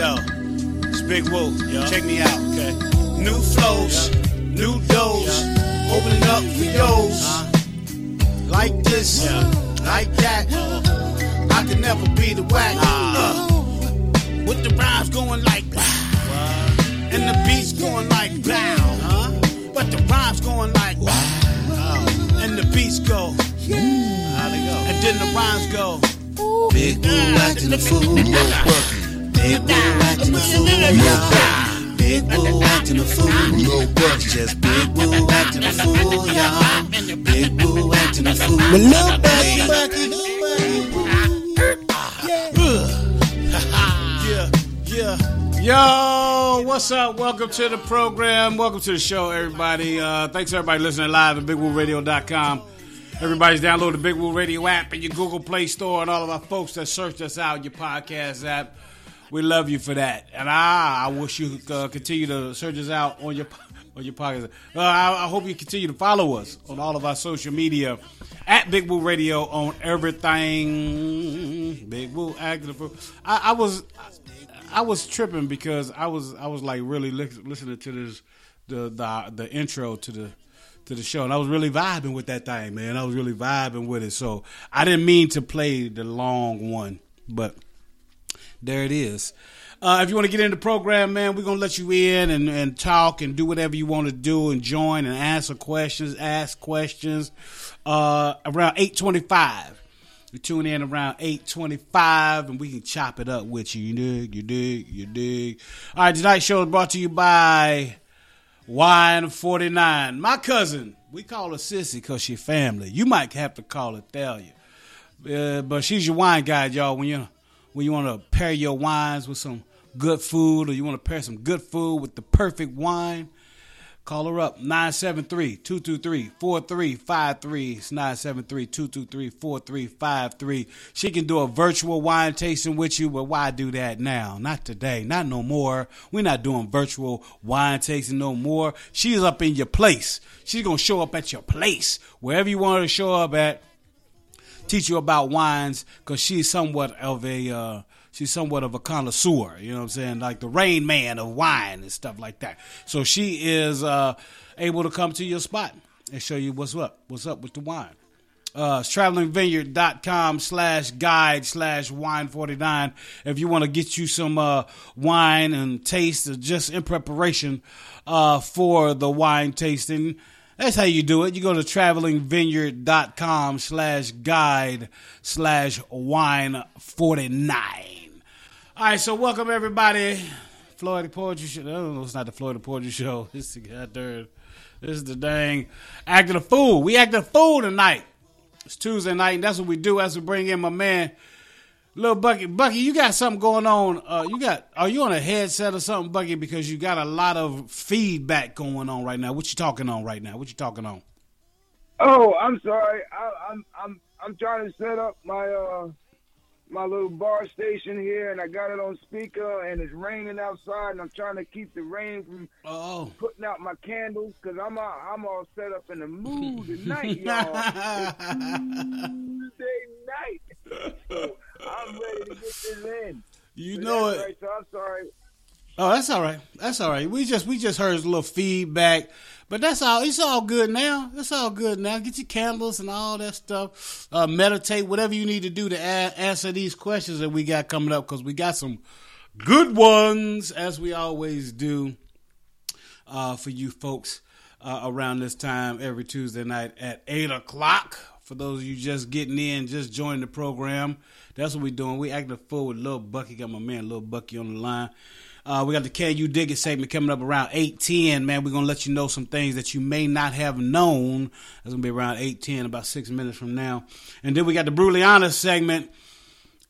Yo, it's Big Woo. Yo. Check me out. Okay. New flows, new doors, opening up for yo's. Uh-huh. Like this, like that. Uh-huh. I can never be the whack. Uh, with the rhymes going like that. And the beats going like blah. Uh-huh. But the rhymes going like wow. And the beats go. How they go? And then the rhymes go. Big Woo acting a fool. Big Woo acting a fool, no. Big Woo acting a fool, no bucket. Just Big Woo acting a fool, y'all. Big Woo acting a fool, no bucket. Yeah, yeah. Yo, what's up? Welcome to the program. Welcome to the show, everybody. Uh, thanks everybody listening live at BigWooRadio.com. Everybody's download the Big Woo Radio app in your Google Play Store, and all of our folks that searched us out your podcast app. We love you for that, and I, I wish you uh, continue to search us out on your on your podcast. Uh, I, I hope you continue to follow us on all of our social media at Big Woo Radio on everything. Big Woo active. I, I was I was tripping because I was I was like really li- listening to this the the the intro to the to the show and I was really vibing with that thing, man. I was really vibing with it. So I didn't mean to play the long one, but there it is. Uh, if you want to get in the program, man, we're gonna let you in and, and talk and do whatever you want to do and join and answer questions, ask questions. Uh, around eight twenty-five, you tune in around eight twenty-five, and we can chop it up with you. You dig, you dig, you dig. All right, tonight's show is brought to you by Wine Forty Nine. My cousin, we call her Sissy because she family. You might have to call her Thalia, uh, but she's your wine guide, y'all. When you when you want to pair your wines with some good food or you want to pair some good food with the perfect wine, call her up 973-223-4353. It's 973-223-4353. She can do a virtual wine tasting with you, but why do that now? Not today, not no more. We're not doing virtual wine tasting no more. She's up in your place. She's going to show up at your place. Wherever you want her to show up at, teach you about wines because she's somewhat of a uh, she's somewhat of a connoisseur. You know what I'm saying? Like the Rain Man of wine and stuff like that. So she is uh, able to come to your spot and show you what's up. What's up with the wine? Uh, travelingvineyard.com slash guide slash wine 49 if you want to get you some uh, wine and taste just in preparation uh, for the wine tasting that's how you do it. You go to travelingvineyard.com slash guide slash wine 49. All right, so welcome everybody. Florida Poetry Show. No, it's not the Florida Poetry Show. This is the goddamn, this is the dang acting a fool. We acting a fool tonight. It's Tuesday night, and that's what we do as we bring in my man, Little Bucky, Bucky, you got something going on. Uh, you got are you on a headset or something, Bucky? Because you got a lot of feedback going on right now. What you talking on right now? What you talking on? Oh, I'm sorry. I, I'm I'm I'm trying to set up my uh my little bar station here, and I got it on speaker, and it's raining outside, and I'm trying to keep the rain from Oh, putting out my candles because I'm all, I'm all set up in the mood tonight, y'all. Tuesday night. So I'm ready to get this in. you So know it. Right, so I'm sorry. Oh, that's all right. That's all right. We just we just heard a little feedback, but that's all. It's all good now. It's all good now. Get your candles and all that stuff. Uh, meditate, whatever you need to do to a- answer these questions that we got coming up, because we got some good ones, as we always do, uh, for you folks uh, around this time every Tuesday night at eight o'clock. For those of you just getting in, just joining the program, that's what we're doing. We acting a fool with Lil Bucky. Got my man Lil Bucky on the line. Uh, we got the Can You Dig It segment coming up around 810, man. We're going to let you know some things that you may not have known. That's going to be around 810, about six minutes from now. And then we got the Honest segment.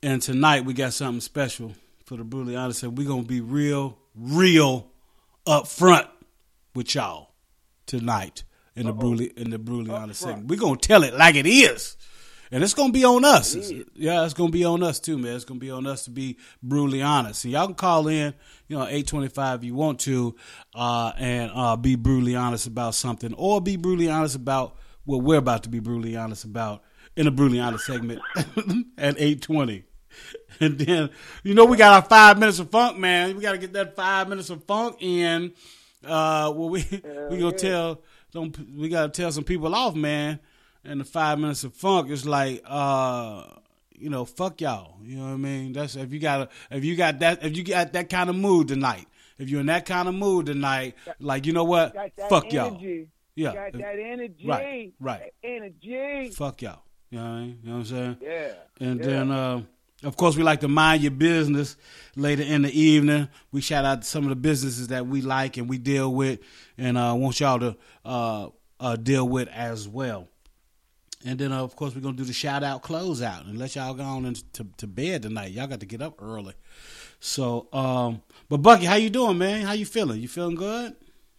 And tonight we got something special for the Honest segment. We're going to be real, real up front with y'all tonight in the Brutally, in the Brutally Honest segment. We're going to tell it like it is. And it's gonna be on us. It's- yeah, it's gonna be on us too, man. It's gonna be on us to be brutally honest. And y'all can call in, you know, eight twenty five if you want to, uh, and uh, be brutally honest about something, or be brutally honest about what we're about to be brutally honest about in a brutally honest segment at eight twenty. And then, you know, we got our five minutes of funk, man. We got to get that five minutes of funk in. Uh, well, we we gonna tell some, we gotta tell some people off, man. And the five minutes of funk is like, uh, you know, fuck y'all. You know what I mean? That's if you got if you got that if you got that kind of mood tonight. If you're in that kind of mood tonight, like you know what? Fuck y'all. Yeah. Got that energy. Right, right. That energy. Fuck y'all. You know what I mean? You know what I'm saying? Yeah. And yeah. then, uh, of course, we like to mind your business later in the evening. We shout out some of the businesses that we like and we deal with, and uh, want y'all to uh, uh, deal with as well. And then, uh, of course, we're gonna do the shout out close out and let y'all go on into to, bed tonight. Y'all got to get up early. So, um, but Bucky, how you doing, man? How you feeling? You feeling good?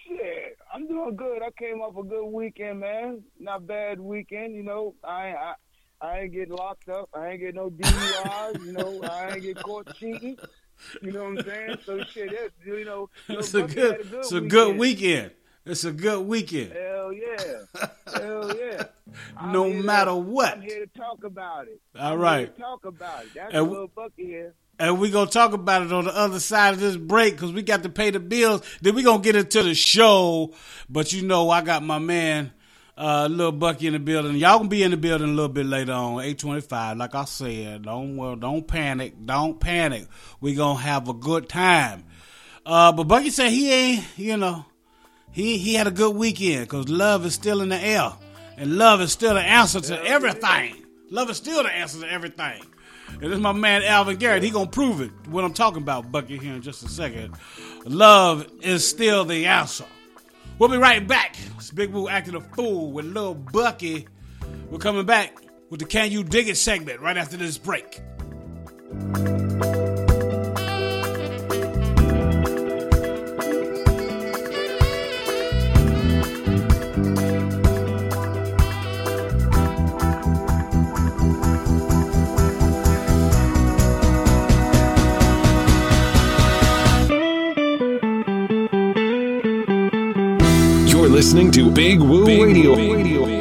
Yeah, I'm doing good. I came off a good weekend, man. Not bad weekend, you know. I I I ain't get locked up. I ain't get no DUIs, you know. I ain't get caught cheating. You know what I'm saying? So shit, that, you know, It's a good, had it's a good weekend. It's a good weekend. Hell yeah, hell yeah. No to- matter what. I'm here to talk about it. All right. I'm. Here to talk about it. That's And little Bucky here. And we're gonna talk about it on the other side of this break because we got to pay the bills. Then we're gonna get into the show. But you know, I got my man, uh, little Bucky in the building. Y'all gonna be in the building a little bit later on, eight twenty five. Like I said, don't well, don't panic, don't panic. We gonna have a good time. Uh, but Bucky said he ain't, you know, he he had a good weekend because love is still in the air, and love is still the answer to everything. Love is still the answer to everything. And this is my man Alvin Garrett. He gonna prove it. What I'm talking about, Bucky, here in just a second. Love is still the answer. We'll be right back. It's Big Woo acting a fool with Lil Bucky. We're coming back with the Can You Dig It segment right after this break. Listening to Big Woo Radio.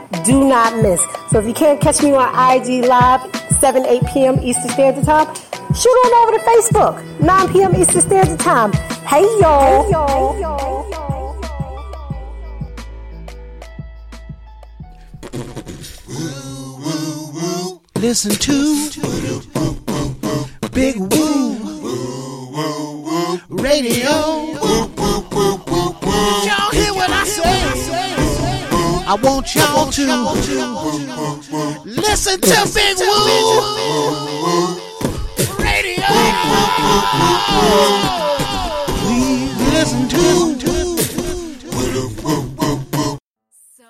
Do not miss. So if you can't catch me on IG Live, 7, 8 p.m. Eastern Standard Time, shoot on over to Facebook, 9 p.m. Eastern Standard Time. Hey y'all. Hey y'all. Listen to Big Woo Radio. I want y'all to listen to Big Woo Radio. Please listen to. So,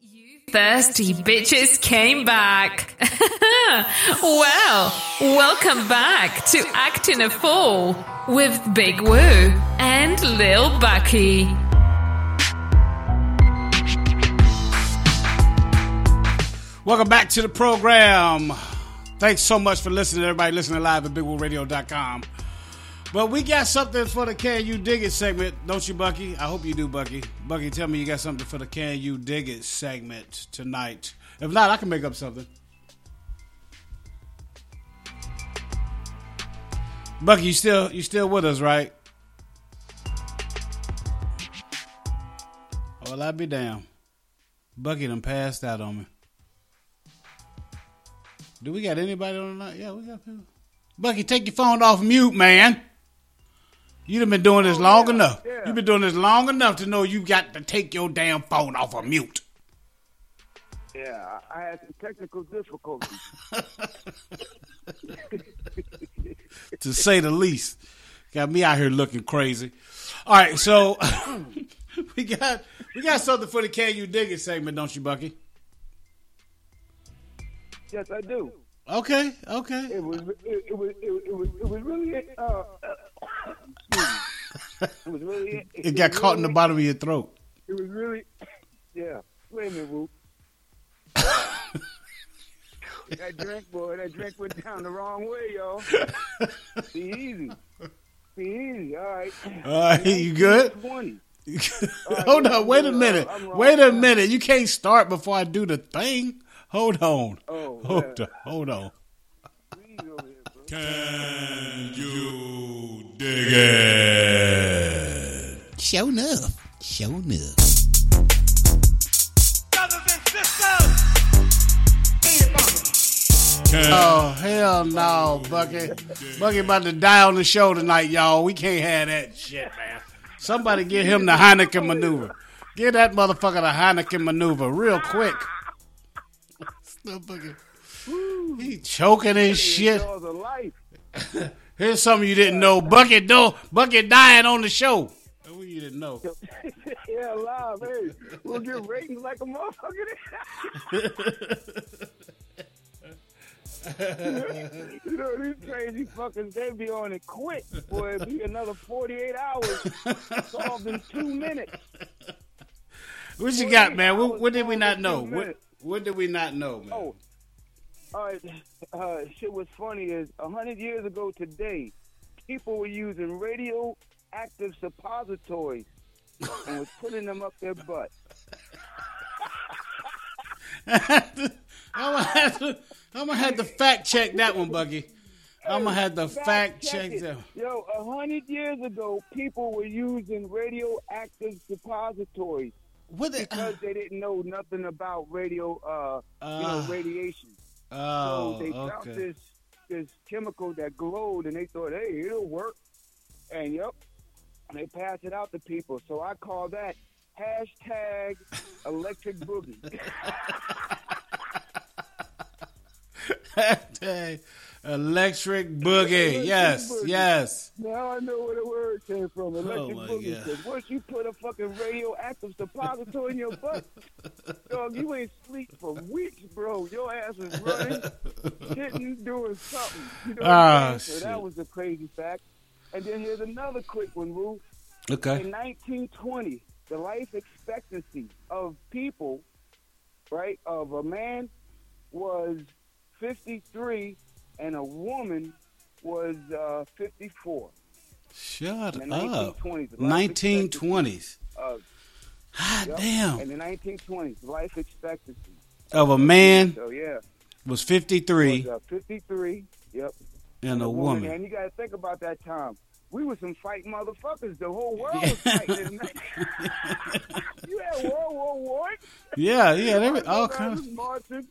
you thirsty bitches came back. well, welcome back to Acting a Fool with Big Woo and Lil Bucky. Welcome back to the program. Thanks so much for listening, everybody listening live at BigWooRadio.com. But we got something for the Can You Dig It segment, don't you, Bucky? I hope you do, Bucky. Bucky, tell me you got something for the Can You Dig It segment tonight. If not, I can make up something. Bucky, you still you still with us, right? Well, I'll be damn. Bucky done passed out on me. Do we got anybody on the line? Yeah, we got people. Bucky, take your phone off mute, man. You done been doing this oh, long yeah, enough. yeah. You've been doing this long enough to know you got to take your damn phone off of mute. Yeah, I I had some technical difficulties. to say the least. Got me out here looking crazy. All right, so we got we got something for the Can You Dig It segment, don't you, Bucky? Yes, I do. Okay, okay. It was it, it was it, was- it was it was really uh, it was really It got was caught in the bottom of your throat. It was really yeah. Wait a minute, Whoop. that drink, boy, that drink went down the wrong way, y'all. Be easy. Be easy, all right. All right, you good? 20. Hold on, wait a minute. wrong. I'm wrong. Wait a minute. You can't start before I do the thing. Hold on. Oh, hold on. Hold on. Please over here, bro. Can you dig it? Show enough. Show enough. Brothers and sisters. Oh hell no, Bucky! Bucky about to die on the show tonight, y'all. We can't have that shit, man. Somebody get him the Heineken maneuver. Get that motherfucker the Heineken maneuver real quick. This motherfucker, He choking and shit. Jaws of life. Here's something you didn't know. Bucky do Bucky dying on the show. What you didn't know? yeah, live. Hey, we'll get ratings like a motherfucker. you know, these crazy fuckers, they be on it quick. Boy, it'd be another 48 hours solved in two minutes. What you got, man? What, what did we not know? What, minutes. What did we not know, man? Oh, all right. Uh, shit was funny is a hundred years ago today, people were using radioactive suppositories and was putting them up their butt. I'm gonna have to. I'm gonna have to fact check that one, Bucky. I'm gonna have to fact check that. Yo, a hundred years ago, people were using radioactive suppositories? Because they didn't know nothing about radio, uh, you know, Ah. radiation. Oh, so they found okay. this this chemical that glowed, and they thought, hey, it'll work. And yep, and they passed it out to people. So I call that hashtag electric boogie. Electric boogie. Yes, boogie. yes. now I know where the word came from. Electric Oh, boogie. God. 'Cause once you put a fucking radioactive suppository in your butt, dog, you ain't sleep for weeks, bro. Your ass is running, hitting, doing something. You know Ah? So that was a crazy fact. And then here's another quick one, Woo. Okay. In 1920, the life expectancy of people, right, of a man was 53 and a woman was uh, 54. Shut In the up. 1920s. the 1920s. Uh, God yep. damn. In the 1920s, life expectancy. Of a man So yeah, was was 53 uh, 53. Yep. and a woman. And you got to think about that time. We were some fighting motherfuckers. The whole world was fighting. you had World War One. Yeah, yeah. They were all kinds. was marching,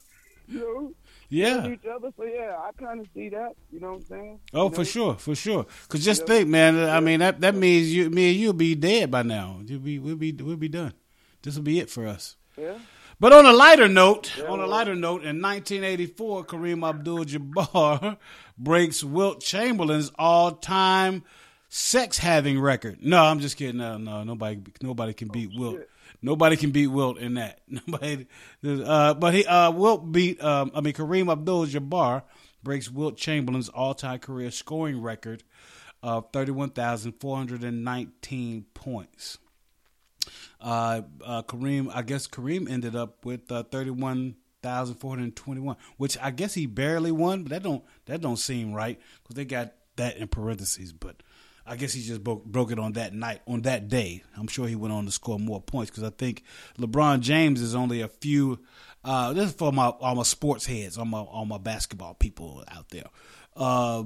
you know, Yeah. each other. So yeah, I kind of see that. You know what I'm saying? Oh, You for sure, for sure. Cause just Yeah. think, man. I mean, that that means you, me and you'll be dead by now. You'll be, we'll be, we'll be done. This will be it for us. Yeah. But on a lighter note, Yeah, on a lighter note, in 1984, Kareem Abdul-Jabbar breaks Wilt Chamberlain's all-time sex-having record. No, I'm just kidding. No, no, nobody, nobody can beat Wilt. shit. Nobody can beat Wilt in that. Nobody. Uh, but he, uh, Wilt beat. Um, I mean, Kareem Abdul-Jabbar breaks Wilt Chamberlain's all-time career scoring record of 31,419 points. Uh, uh, Kareem, I guess Kareem ended up with uh, thirty-one thousand four hundred twenty-one, which I guess he barely won, but that don't that don't seem right because they got that in parentheses. But I guess he just broke broke it on that night, on that day. I'm sure he went on to score more points because I think LeBron James is only a few. Uh, this is for my all my sports heads, all my all my basketball people out there. Uh,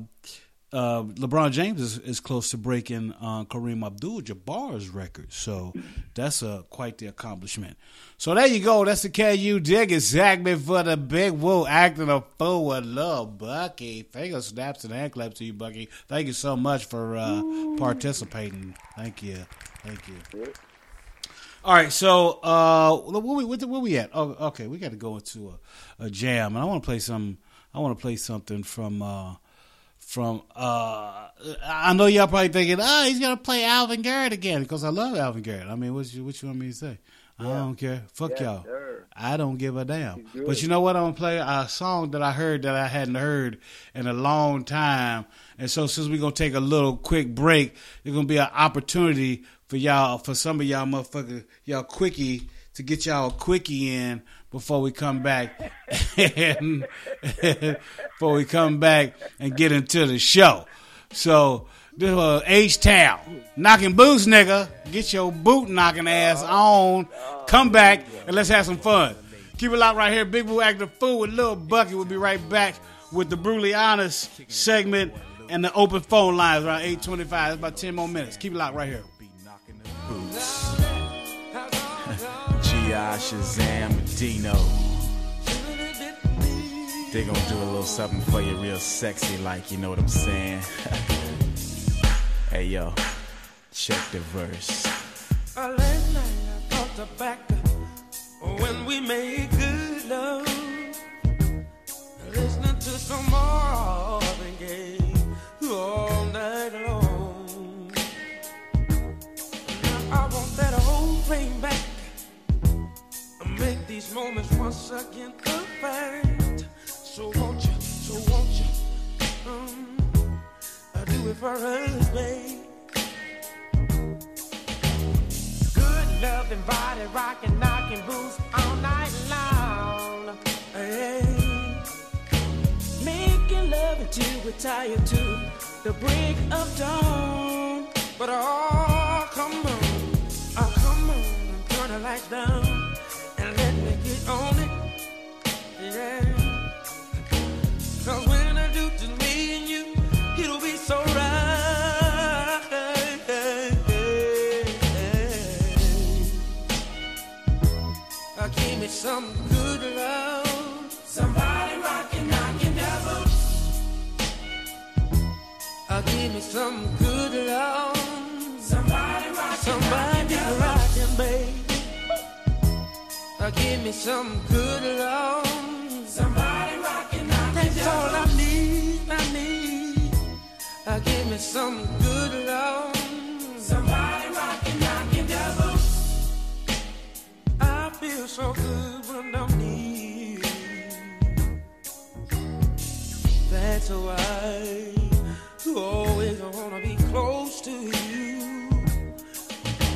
uh, LeBron James is, is close to breaking uh, Kareem Abdul-Jabbar's record, so that's uh, quite the accomplishment. So there you go. That's the KU Dig segment for the Big Woo acting a fool with love, Bucky. Finger snaps and hand claps to you, Bucky. Thank you so much for uh, participating. Thank you, thank you. All right, so uh, where we where we at? Oh, okay, we got to go into a, a jam, and I want to play some. I want to play something from uh, from. Uh, I know y'all probably thinking, oh, he's gonna play Alvin Garrett again because I love Alvin Garrett. I mean, what you what you want me to say? I don't care. Fuck Yes, y'all. sir. I don't give a damn. But you know what? I'm gonna play a song that I heard that I hadn't heard in a long time. And so since we're gonna take a little quick break, there's gonna be an opportunity for y'all, for some of y'all motherfucker, y'all quickie to get y'all a quickie in before we come back. and before we come back and get into the show. So this was H Town. Knocking boots, nigga. Get your boot knocking ass on. Come back and let's have some fun. Keep it locked right here. Big Woo Acting Fool with Lil Bucky. We'll be right back with the Brutally Honest segment and the open phone lines around 825. It's about 10 more minutes. Keep it locked right here. Shazam Dino. They gonna do a little something for you real sexy like, you know what I'm saying? hey yo, check the verse. Uh, night I thought back when we made good love. Moments once again perfect. So won't you, so won't you, um, uh, do it for us, babe. Good loving body rocking, knocking boots all night long. Hey. Making love until we're tired to the break of dawn. But oh, come on, oh, come on, turn the lights down and let on it. Yeah. Cause when I do just me and you, it'll be so right. Uh, give me some good love. Somebody rockin', knockin' boots. Uh, give me some good love. Uh, give me some good love. Somebody rockin', knockin' That's all I need, I need. Uh, give me some good love. Somebody rockin', knockin' their boots. I feel so good when I'm near. That's why I always wanna be close to you.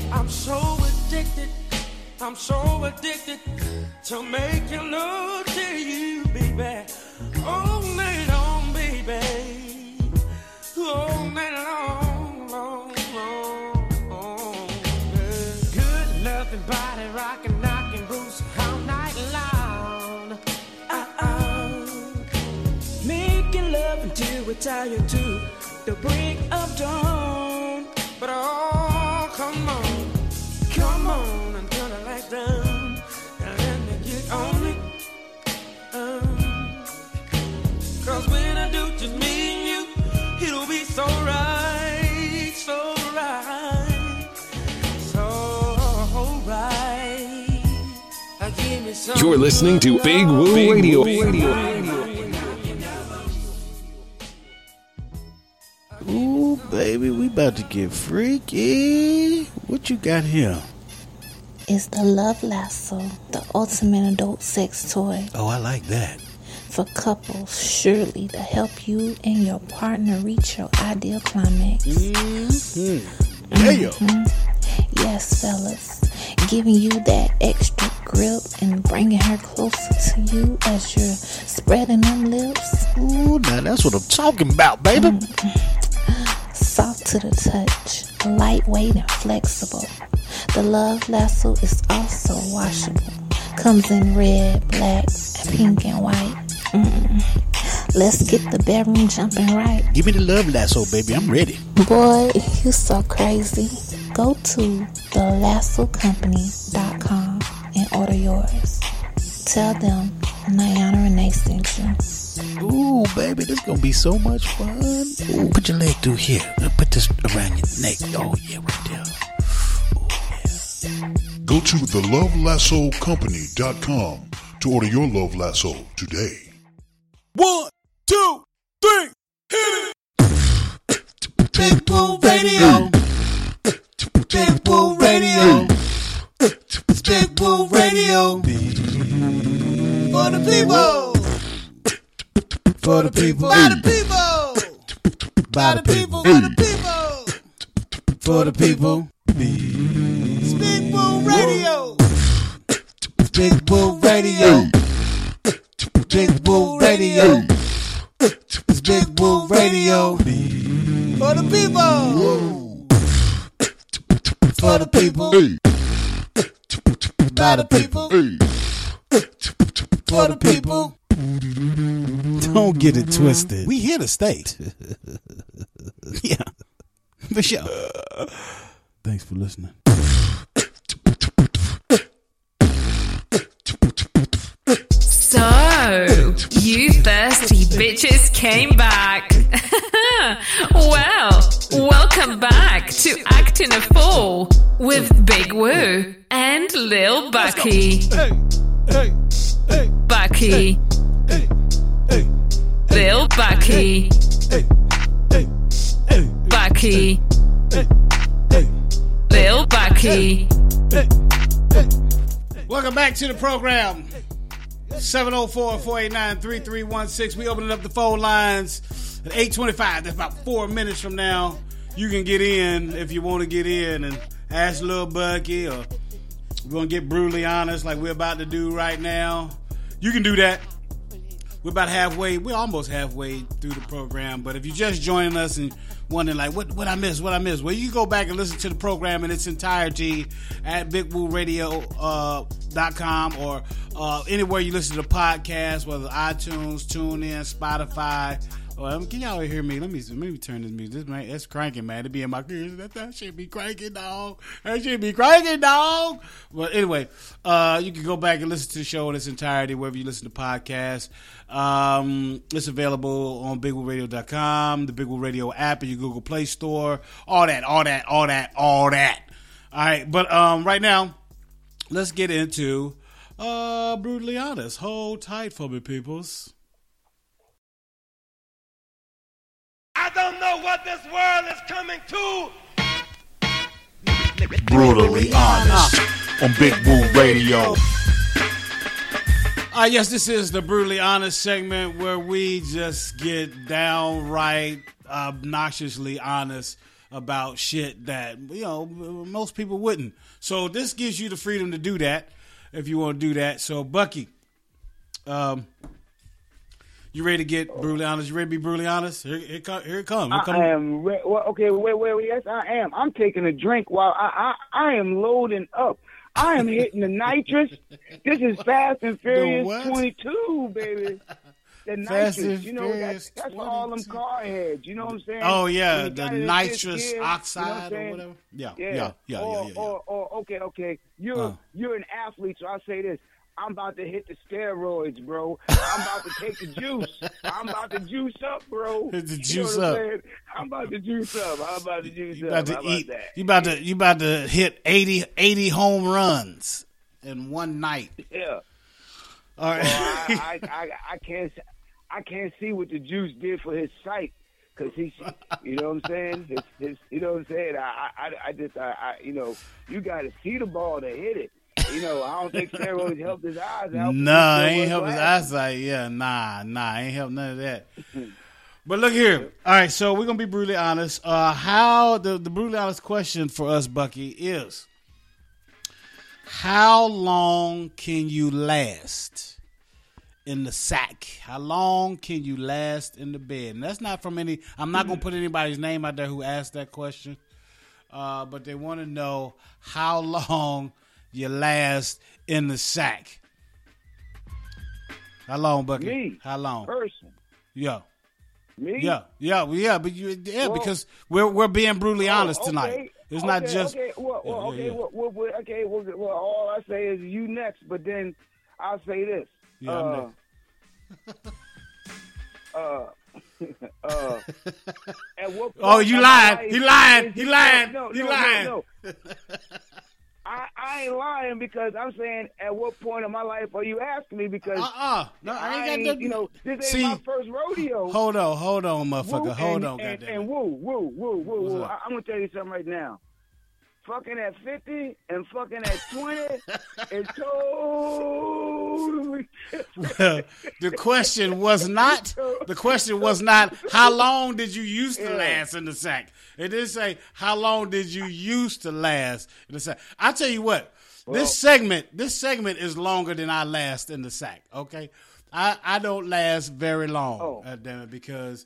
I'm so addicted. I'm so addicted to making love to you, baby. All night long, baby. All night long, long, long, long. yeah. Good loving body, rocking, knocking boots all night long. Uh-uh. Making love until we're tired to the break of dawn. But oh, come on, You're listening to good Big love. Woo Radio. Ooh, baby, we about to get freaky. What you got here? It's the Love Lasso, the ultimate adult sex toy Oh, I like that. for couples, surely to help you and your partner reach your ideal climax. Mm-hmm. Yeah. Mm-hmm. Yes, fellas, giving you that extra grip and bringing her closer to you as you're spreading them lips. Ooh, now that's what I'm talking about, baby. soft to the touch, lightweight and flexible. The Love Lasso is also washable. Comes in red, black, pink, and white. Mm. Let's get the bedroom jumping right. Give me the love lasso, baby. I'm ready. Boy, you so crazy. Go to thelassocompany.com and order yours. Tell them Niana Renee sent you. Ooh, baby, this gonna be so much fun. Ooh, put your leg through here. Put this around your neck. Oh yeah, right there. Go to thelovelassocompany.com to order your love lasso today. One, two, three, hit it. Big Woo Radio. Big Woo Radio. Big Woo Radio. For the people. For the people. By the people. By the people. For the people. For the people. Big Woo Radio. Big Woo Radio. Big Woo Radio. Big Woo Radio. For the people. For the people. By the people. For the people. Don't get it twisted. We here to stay. yeah. For sure. Thanks for listening. So, you thirsty bitches came back. well, welcome back to Acting a Fool with Big Woo and Lil Bucky. Bucky. Lil Bucky. Bucky. Lil Bucky. Welcome back to the program. 704-489-3316. We opening up the phone lines at 825. That's about four minutes from now. You can get in if you want to get in and ask Lil Bucky or we're going to get brutally honest like we're about to do right now. You can do that. We're about halfway. We're almost halfway through the program. But if you're just joining us and wondering like what what I missed, what I missed, well, you go back and listen to the program in its entirety at BigWooRadio.com or uh, anywhere you listen to the podcast, whether iTunes, TuneIn, Spotify. Well, can y'all hear me? Let me let me turn this music. This man, that's cranking, man. It be in my ears. That, that should be cranking, dog. That should be cranking, dog. But anyway, uh, you can go back and listen to the show in its entirety wherever you listen to podcasts. Um, it's available on BigWooRadio.com, the Big Radio app, and your Google Play Store. All that, all that, all that, all that. All right, but um, right now, let's get into uh, brutally honest. Hold tight for me, peoples. Don't know what this world is coming to. Brutally honest on Big Woo Radio. Uh, yes, this is the brutally honest segment where we just get downright obnoxiously honest about shit that you know most people wouldn't. So this gives you the freedom to do that if you want to do that. So Bucky, um, you ready to get brutally honest? You ready to be brutally honest? Here, here, come, here it comes. Come. I am. Re- well, okay, wait, wait, wait. Yes, I am. I'm taking a drink while I, I, I am loading up. I am hitting the nitrous. This is Fast and Furious 22, baby. The Fast nitrous, you know, that's, that's for all them car heads. You know what I'm saying? Oh yeah, the got it in nitrous gear, oxide you know or whatever. Yeah, Yeah, yeah, yeah, or, yeah, yeah. Or, or, okay, okay. You're Uh. you're an athlete, so I say this. I'm about to hit the steroids, bro. I'm about to take the juice. I'm about to juice up, bro. Hit the You know juice what I'm up. saying? I'm about to juice up. I'm about to juice You up. about How to about eat. that? You about to you about to hit 80, 80 home runs in one night. Yeah. All right. Well, I, I, I, I can't I can't see what the juice did for his sight because he, you know what I'm saying? His, his, you know what I'm saying? I, I, I just, I, I, you know, you got to see the ball to hit it. You know, I don't think steroids helped his eyes out. Nah, ain't help his eyesight. Yeah, nah, nah, ain't help none of that. But look here. All right, so we're gonna be brutally honest. Uh, how the the brutally honest question for us, Bucky, is how long can you last in the sack? How long can you last in the bed? And that's not from any. I'm not gonna put anybody's name out there who asked that question, uh, but they want to know how long you last in the sack. How long, Bucky? Me, How long? person, Yeah. me. Yeah, yeah, yeah, but you, yeah, Well- because we're we're being brutally Oh, honest okay, tonight. It's okay, not just okay. Well, well, yeah, okay, yeah. Well, well, okay. Well, all I say is you next, but then I'll say this. Yeah, uh, uh, uh, at what Oh, you lying. He lying. He lying. No, no, He lying. No, no. I, I ain't lying because I'm saying at what point of my life are you asking me? Because uh uh no, I ain't got that. you know, this ain't See, my first rodeo. hold on, hold on, motherfucker, Woo, hold and, on, and, goddamn. and woo, woo, woo, woo, What's woo. up? I, I'm gonna tell you something right now. fucking at 50 and fucking at 20 is totally Well, the question was not the question was not how long did you used to Yeah. last in the sack. It didn't say how long did you used to last in the sack. I tell you what, this segment this segment is longer than I last in the sack. Okay, I I don't last very long. Oh. uh, damn it, because.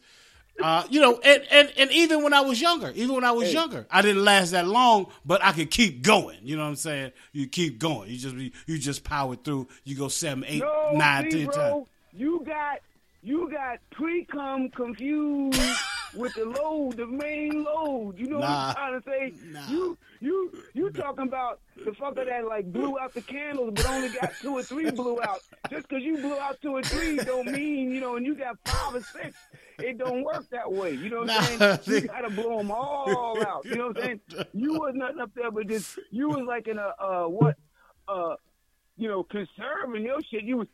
Uh, you know, and, and, and even when I was younger, even when I was younger, I didn't last that long, but I could keep going. You know what I'm saying? You keep going. You just you just power through. You go seven, eight, No, nine, see, ten times. You got you got pre-cum confused with the load, the main load. You know what I'm trying to say? You you you talking about the fucker that like blew out the candles but only got two or three blew out. Just because you blew out two or three don't mean you know, and you got five or six. It don't work that way. You know what I'm Nah. saying? You gotta blow them all out. You know what I'm saying? You was nothing up there, but just you was like in a uh what uh you know conserving your shit. You was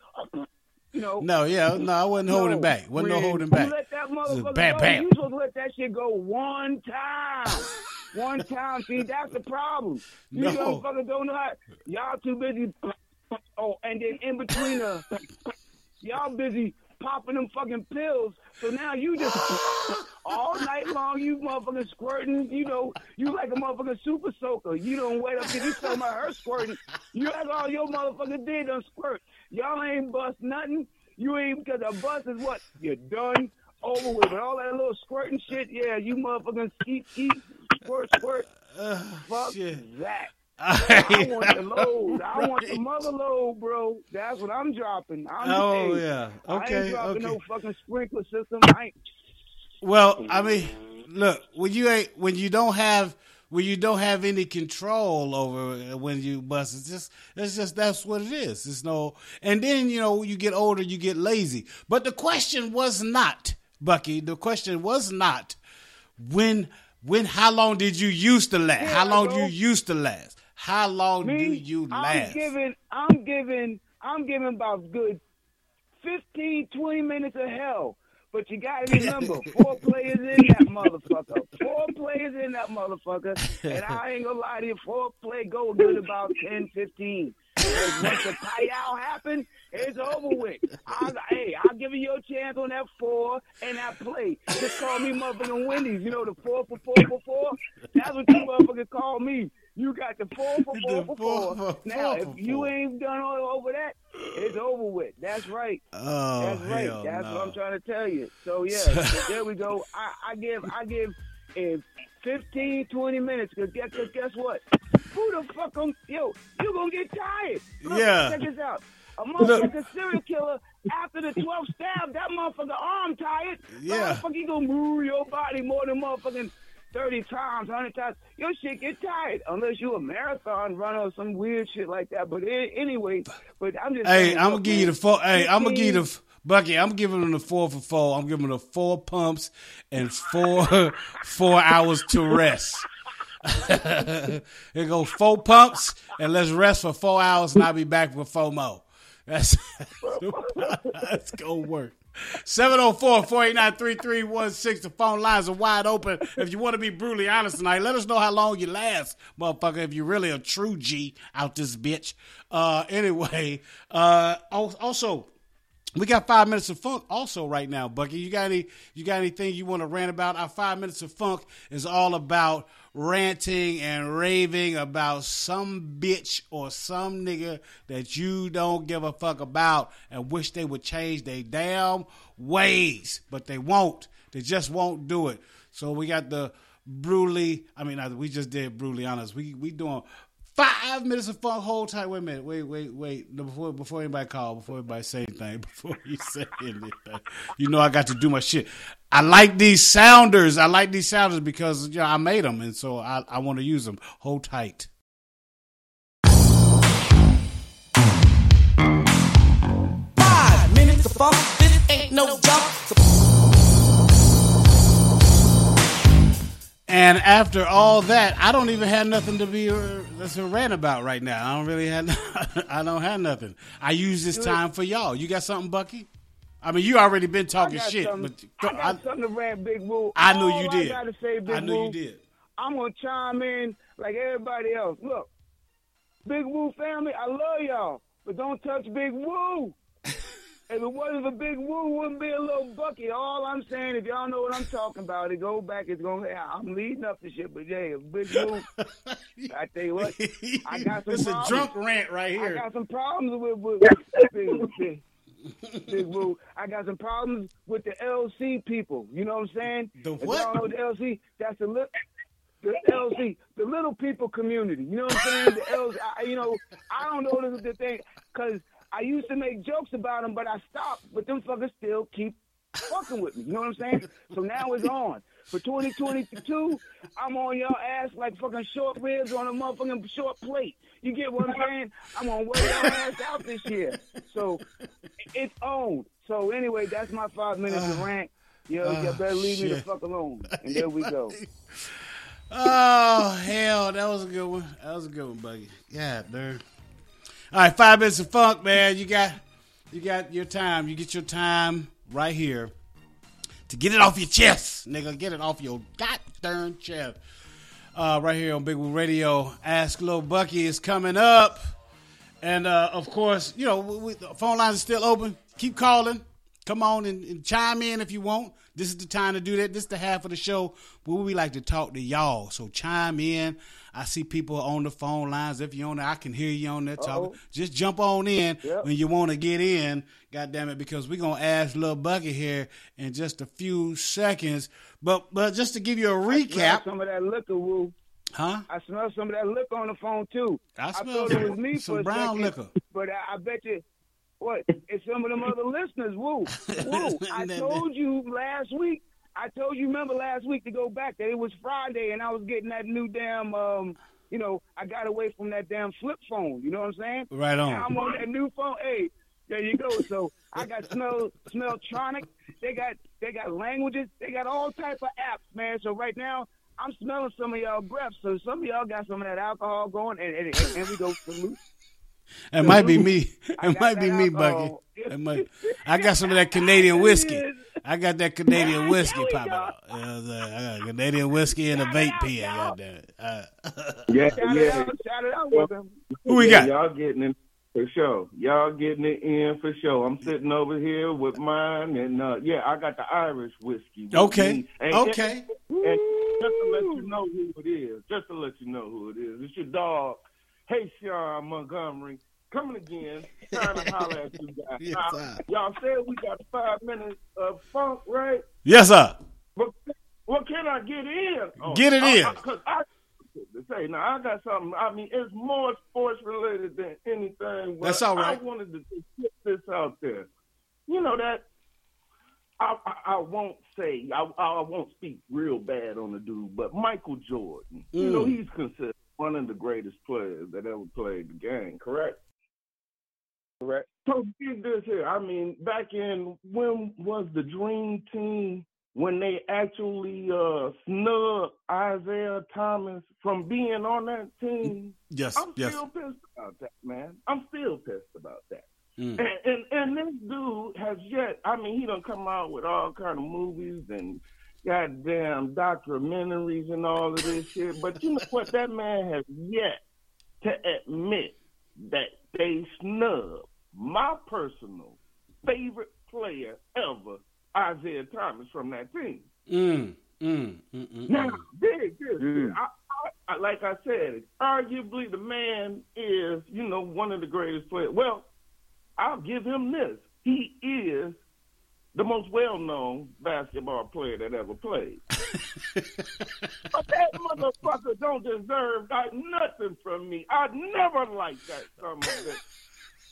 you know. No, yeah, no, I wasn't holding No, back. Wasn't no holding back. let that motherfucker bam, bam. You supposed to let that shit go one time. one time. See, that's the problem. You No. motherfuckers don't know how. Y'all too busy. Oh, and then in between the, y'all busy popping them fucking pills. So now you just all night long you motherfucking squirting. You know, you like a motherfucking super soaker. You don't wait up till you talking about her squirting. You like all your motherfuckers did done squirt. Y'all ain't bust nothing. You ain't because a bust is what you're done over with. But all that little squirting shit, yeah, you motherfucking eat, eat, squirt, squirt. Fuck that. I want the load. I want the mother load, bro. That's what I'm dropping. I'm, Oh, hey, yeah. I Okay, ain't dropping okay. no fucking sprinkler system. I ain't. Well, I mean, look when you ain't when you don't have when you don't have any control over when you bust. It's just it's just that's what it is. It's no, and then you know you get older, you get lazy. But the question was not Bucky. The question was not when when how long did you used to last? how long do you used to last? How long do you last? I'm giving, I'm giving, I'm giving about good 15, 20 minutes of hell. But you gotta remember, four players in that motherfucker. Four players in that motherfucker. And I ain't gonna lie to you, four play go good about 10, 15. Because once the payout happen, it's over with. I, hey, I'll give you your chance on that four and that play. Just call me motherfucking Wendy's. You know the four for four for four? That's what you motherfuckers call me. You got the four for four for four. for Now, four if you ain't done all over that, it's over with. That's right. Oh, That's right. That's no. what I'm trying to tell you. So yeah, so there we go. I, I give I give in 15, 20 minutes. Cause guess, cause guess what? Who the fuck on yo? You gonna get tired? Look, Yeah. Check this out. A motherfucking serial killer after the 12th stab, that motherfucker arm tired. Yeah. Motherfucker, you gonna move your body more than motherfucking 30 times, 100 times. Your shit get tired unless you a marathon runner or some weird shit like that. But a- anyway, but I'm just Hey, saying, I'm gonna give you the four. Hey, I'm gonna give you 15 the Bucky. I'm giving him the four for four. I'm giving him the four pumps and four four hours to rest. it go four pumps and let's rest for four hours, and I'll be back for four more. That's that's gonna work. 704-489-3316. The phone lines are wide open. If you want to be brutally honest tonight, let us know how long you last, motherfucker. If you're really a true G out this bitch. Uh, anyway, uh, also, we got five minutes of funk also right now, Bucky. You got any you got anything you want to rant about? Our five minutes of funk is all about ranting and raving about some bitch or some nigga that you don't give a fuck about and wish they would change their damn ways, but they won't. They just won't do it. So we got the brutally. I mean, we just did honest. We we doing Five minutes of fun. Hold tight. Wait a minute. Wait, wait, wait. Before before anybody call, before anybody say anything, before you say anything, you know I got to do my shit. I like these sounders. I like these sounders because you know I made them, and so I I want to use them. Hold tight. Five minutes of fun. This ain't no jump. And after all that, I don't even have nothing to be uh, that's a rant about right now. I don't really have. I don't have nothing. I use this time for y'all. You got something, Bucky? I mean, you already been talking shit, but I got something to rant Big Woo. I knew All you I did. gotta say, I knew Woo, you did. I'm gonna chime in like everybody else. Look, Big Woo family, I love y'all, but don't touch Big Woo. If it wasn't for Big Woo, it wouldn't be a little bucky. All I'm saying, if y'all know what I'm talking about, it go back. It's going. To I'm leading up to shit, but yeah, if Big Woo. I tell you what, I got some. It's a drunk rant right here. I got some problems with, with big, big, big Woo. I got some problems with the LC people. You know what I'm saying? The If what? y'all know the LC, that's the li- the LC, the little people community. You know what I'm saying? The LC, I, you know, I don't know the, the thing because I used to make jokes about them, but I stopped. But them fuckers still keep fucking with me. You know what I'm saying? So now it's on. For 2022, I'm on y'all ass like fucking short ribs on a motherfucking short plate. You get what I'm saying? I'm gonna wear y'all ass out this year. So it's on. So anyway, that's my five minutes of ah. rant. Yo, you Oh, better leave me the fuck alone. And there we go. Oh hell, that was a good one. That was a good one, Bucky. Yeah, dude. All right, five minutes of funk, man. You got, you got your time. You get your time right here to get it off your chest, nigga. Get it off your goddamn chest. Uh, right here on Big Woo Radio. Ask Lil Bucky is coming up, and uh, of course, you know we, we, phone lines are still open. Keep calling. Come on and, and chime in if you want. This is the time to do that. This is the half of the show where we like to talk to y'all. So chime in. I see people on the phone lines. If you're on there, I can hear you on there talking. Just jump on in Yep. when you want to get in. God damn it, because we're gonna ask Lil Bucky here in just a few seconds. But but just to give you a Smell recap, some of that liquor, Woo. huh? I smell some of that liquor on the phone too. I smell thought it was me some for a brown second, liquor. but I, I bet you, what? It's some of them other listeners. Woo, woo. I told you last week. I told you, remember last week to go back that it was Friday and I was getting that new damn. um You know, I got away from that damn flip phone. You know what I'm saying? Right on. Now I'm on that new phone. Hey, there you go. So I got smell smelltronic. They got they got languages. They got all type of apps, man. So right now I'm smelling some of y'all breath. So some of y'all got some of that alcohol going, and and, and, and we go salute. It might be me. It might be me, Bucky. It might. I got some of that Canadian whiskey. I got that Canadian whiskey popping out. You know I'm saying? Got Canadian whiskey and a vape pen. Goddamn it. Uh, Yeah, Shout it yeah. out, shout it out with them. Who we Yeah, got? Y'all getting it for sure. Y'all getting it in for sure. I'm sitting over here with mine, and uh, yeah, I got the Irish whiskey. Okay. And- Okay. And, and just to let you know who it is, just to let you know who it is, it's your dog, Hey Sean Montgomery, coming again, trying to holler at you guys. Yes, Now, sir. y'all said we got five minutes of funk, right? Yes, sir. But what can I get in? on? Get it I- in. I- 'cause I, to say now, I got something. I mean, it's more sports related than anything. But That's all right. I wanted to just put this out there. You know that I, I, I won't say I, I won't speak real bad on the dude, but Michael Jordan. You know, Mm. he's considered one of the greatest players that ever played the game. Correct. Correct. So get this here. I mean, back in when was the Dream Team when they actually uh snubbed Isiah Thomas from being on that team? Yes, I'm yes. still pissed about that, man. I'm still pissed about that. Mm. And, and and this dude has yet. I mean, he done come out with all kind of movies and goddamn documentaries and all of this shit. But you know what? That man has yet to admit that they snubbed my personal favorite player ever, Isiah Thomas, from that team. Mm, mm, mm, mm, Now, mm. dig this. I, I, I, like I said, arguably the man is, you know, one of the greatest players. Well, I'll give him this. He is the most well-known basketball player that ever played. but that motherfucker don't deserve like, nothing from me. I never liked that son of a bitch.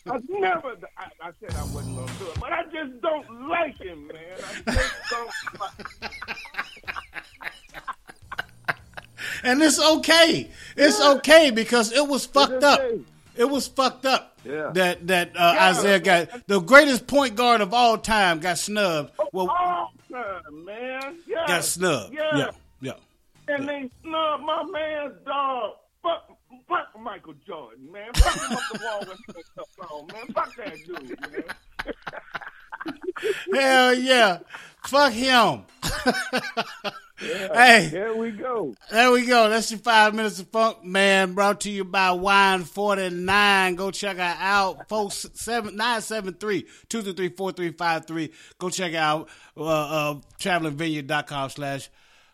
I never. I, I said I wasn't gonna do it, but I just don't like him, man. I just don't. Like, And it's okay. It's okay because it was fucked up. okay. It was fucked up. Yeah. That that uh, Yeah. Isiah got the greatest point guard of all time got snubbed. Well, all time, man. Yeah. got snubbed. Yeah. Yeah, yeah. And they snubbed my man's dog. Fuck, fuck Michael Jordan, man. Fuck him up the wall when he was up on, man. Fuck that dude, man. Hell yeah. Fuck him. hey. There we go. There we go. That's your five minutes of funk, man. Brought to you by Wine Forty Nine. Go check her out. Folks seven nine seven three two two three four three five three. Go check out uh, uh travelingvineyard.com slash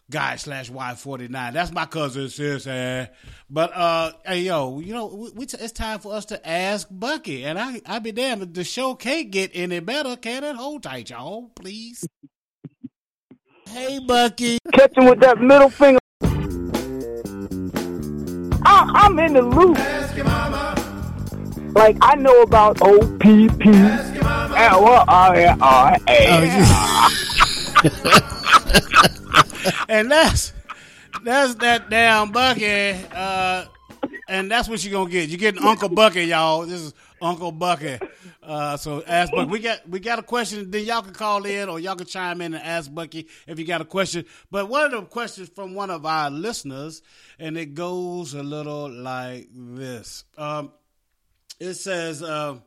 guy slash Y forty nine. That's my cousin sis. Eh? But uh, hey yo, you know we, we t- it's time for us to ask Bucky, and I I be damned if the show can't get any better. Can it? Hold tight, y'all, please. hey Bucky, Catch him with that middle finger. I, I'm in the loop. Like I know about O P P L R R A. and that's that's that damn Bucky. Uh, and that's what you're gonna get. You're getting Uncle Bucky, y'all. This is Uncle Bucky. Uh, so ask Bucky. We got we got a question. Then y'all can call in or y'all can chime in and ask Bucky if you got a question. But one of the questions from one of our listeners, and it goes a little like this. Um, it says, uh,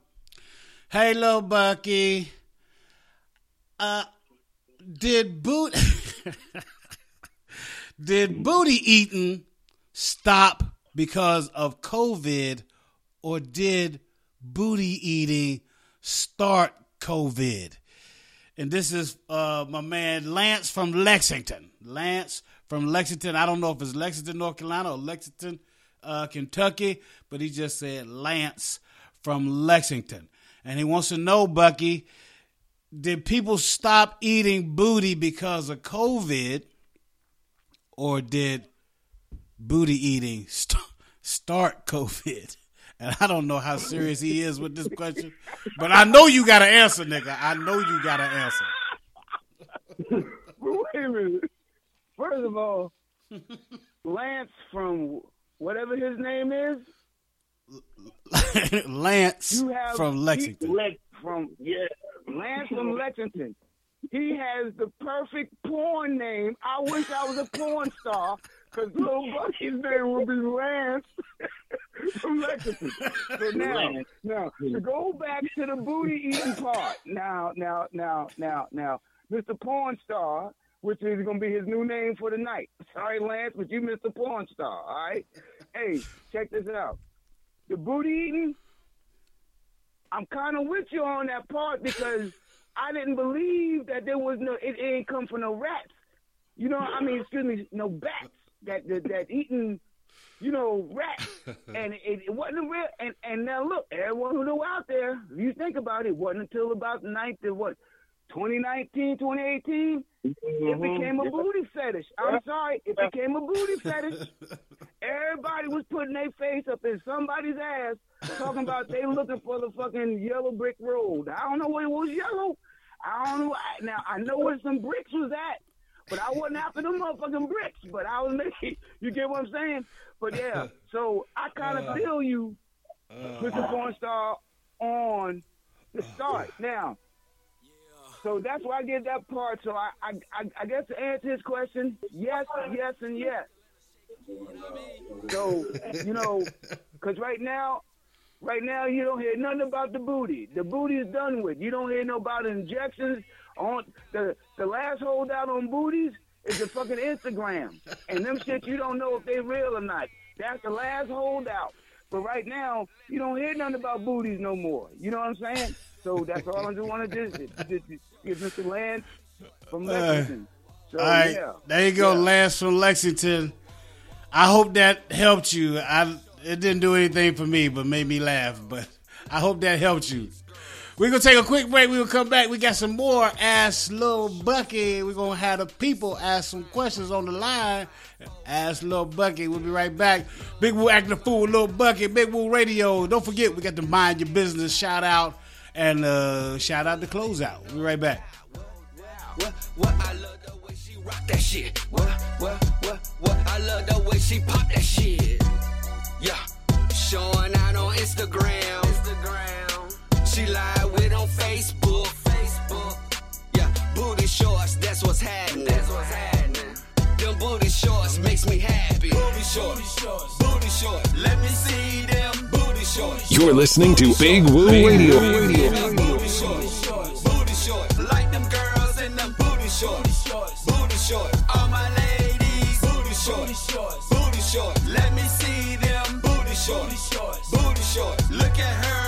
"Hey, little Bucky, uh, did boot did booty eating stop because of COVID, or did booty eating start COVID?" And this is uh, my man Lance from Lexington. Lance from Lexington. I don't know if it's Lexington, North Carolina, or Lexington, uh, Kentucky, but he just said Lance from Lexington. And he wants to know, Bucky, did people stop eating booty because of COVID, or did booty eating st- start COVID? And I don't know how serious he is with this question, but I know you got to answer, nigga. I know you got to answer. Wait a minute. First of all, Lance from whatever his name is, Lance from Lexington. from yeah, Lance from Lexington. He has the perfect porn name. I wish I was a porn star because little Bucky's name would be Lance from Lexington. So now, now to go back to the booty eating part. Now, now, now, now, now, Mr. Porn Star, which is going to be his new name for the night. Sorry, Lance, but you Mr. Porn Star. All right. Hey, check this out. The booty eating. I'm kind of with you on that part because I didn't believe that there was no. It, it ain't come from no rats. You know, I mean, excuse me, no bats that that, that eating, you know, rats, and it, it wasn't a real. And and now look, everyone who know out there, if you think about it, it wasn't until about the ninth of what, 2019, 2018, it mm-hmm. became a booty fetish. I'm sorry, it became a booty fetish. Everybody was putting their face up in somebody's ass, talking about they looking for the fucking yellow brick road. I don't know what it was yellow. I don't know. I- Now I know where some bricks was at, but I wasn't after them motherfucking bricks. But I was making. You get what I'm saying? But yeah. So I kind of uh. feel you, uh. Mr. Porn Star, on the start. Uh. Now, so that's why I get that part. So I, I, I, I guess to answer his question, yes, yes, and yes. So you know, because right now, right now you don't hear nothing about the booty. The booty is done with. You don't hear no about injections. On the the last holdout on booties is the fucking Instagram, and them shit you don't know if they real or not. That's the last holdout. But right now, you don't hear nothing about booties no more. You know what I'm saying? So that's all I just want to just, just, just give Mr. Lance from Lexington. So All right, yeah, there you go, Yeah. Lance from Lexington. I hope that helped you. I it didn't do anything for me, but made me laugh. But I hope that helped you. We're gonna take a quick break. We'll come back. We got some more Ask Lil Bucky. We're gonna have the people ask some questions on the line. Ask Lil Bucky. We'll be right back. Big Woo acting a fool, Lil Bucky, Big Woo Radio. Don't forget, we got the Mind Your Business shout out and uh, shout out the closeout. We'll be right back. What, what, I love the way she rock that shit. What, what, what, what, I love the way she pop that shit. Yeah, showing out on Instagram. She lied with on Facebook. Facebook. Yeah, booty shorts, that's what's happening. That's what's happening. Them booty shorts makes me happy. Booty shorts, booty shorts. Let me see them booty shorts. You're listening to Big Woo Radio. Booty shorts, booty shorts. Like them girls them booty shorts, booty shorts, booty shorts. Look at her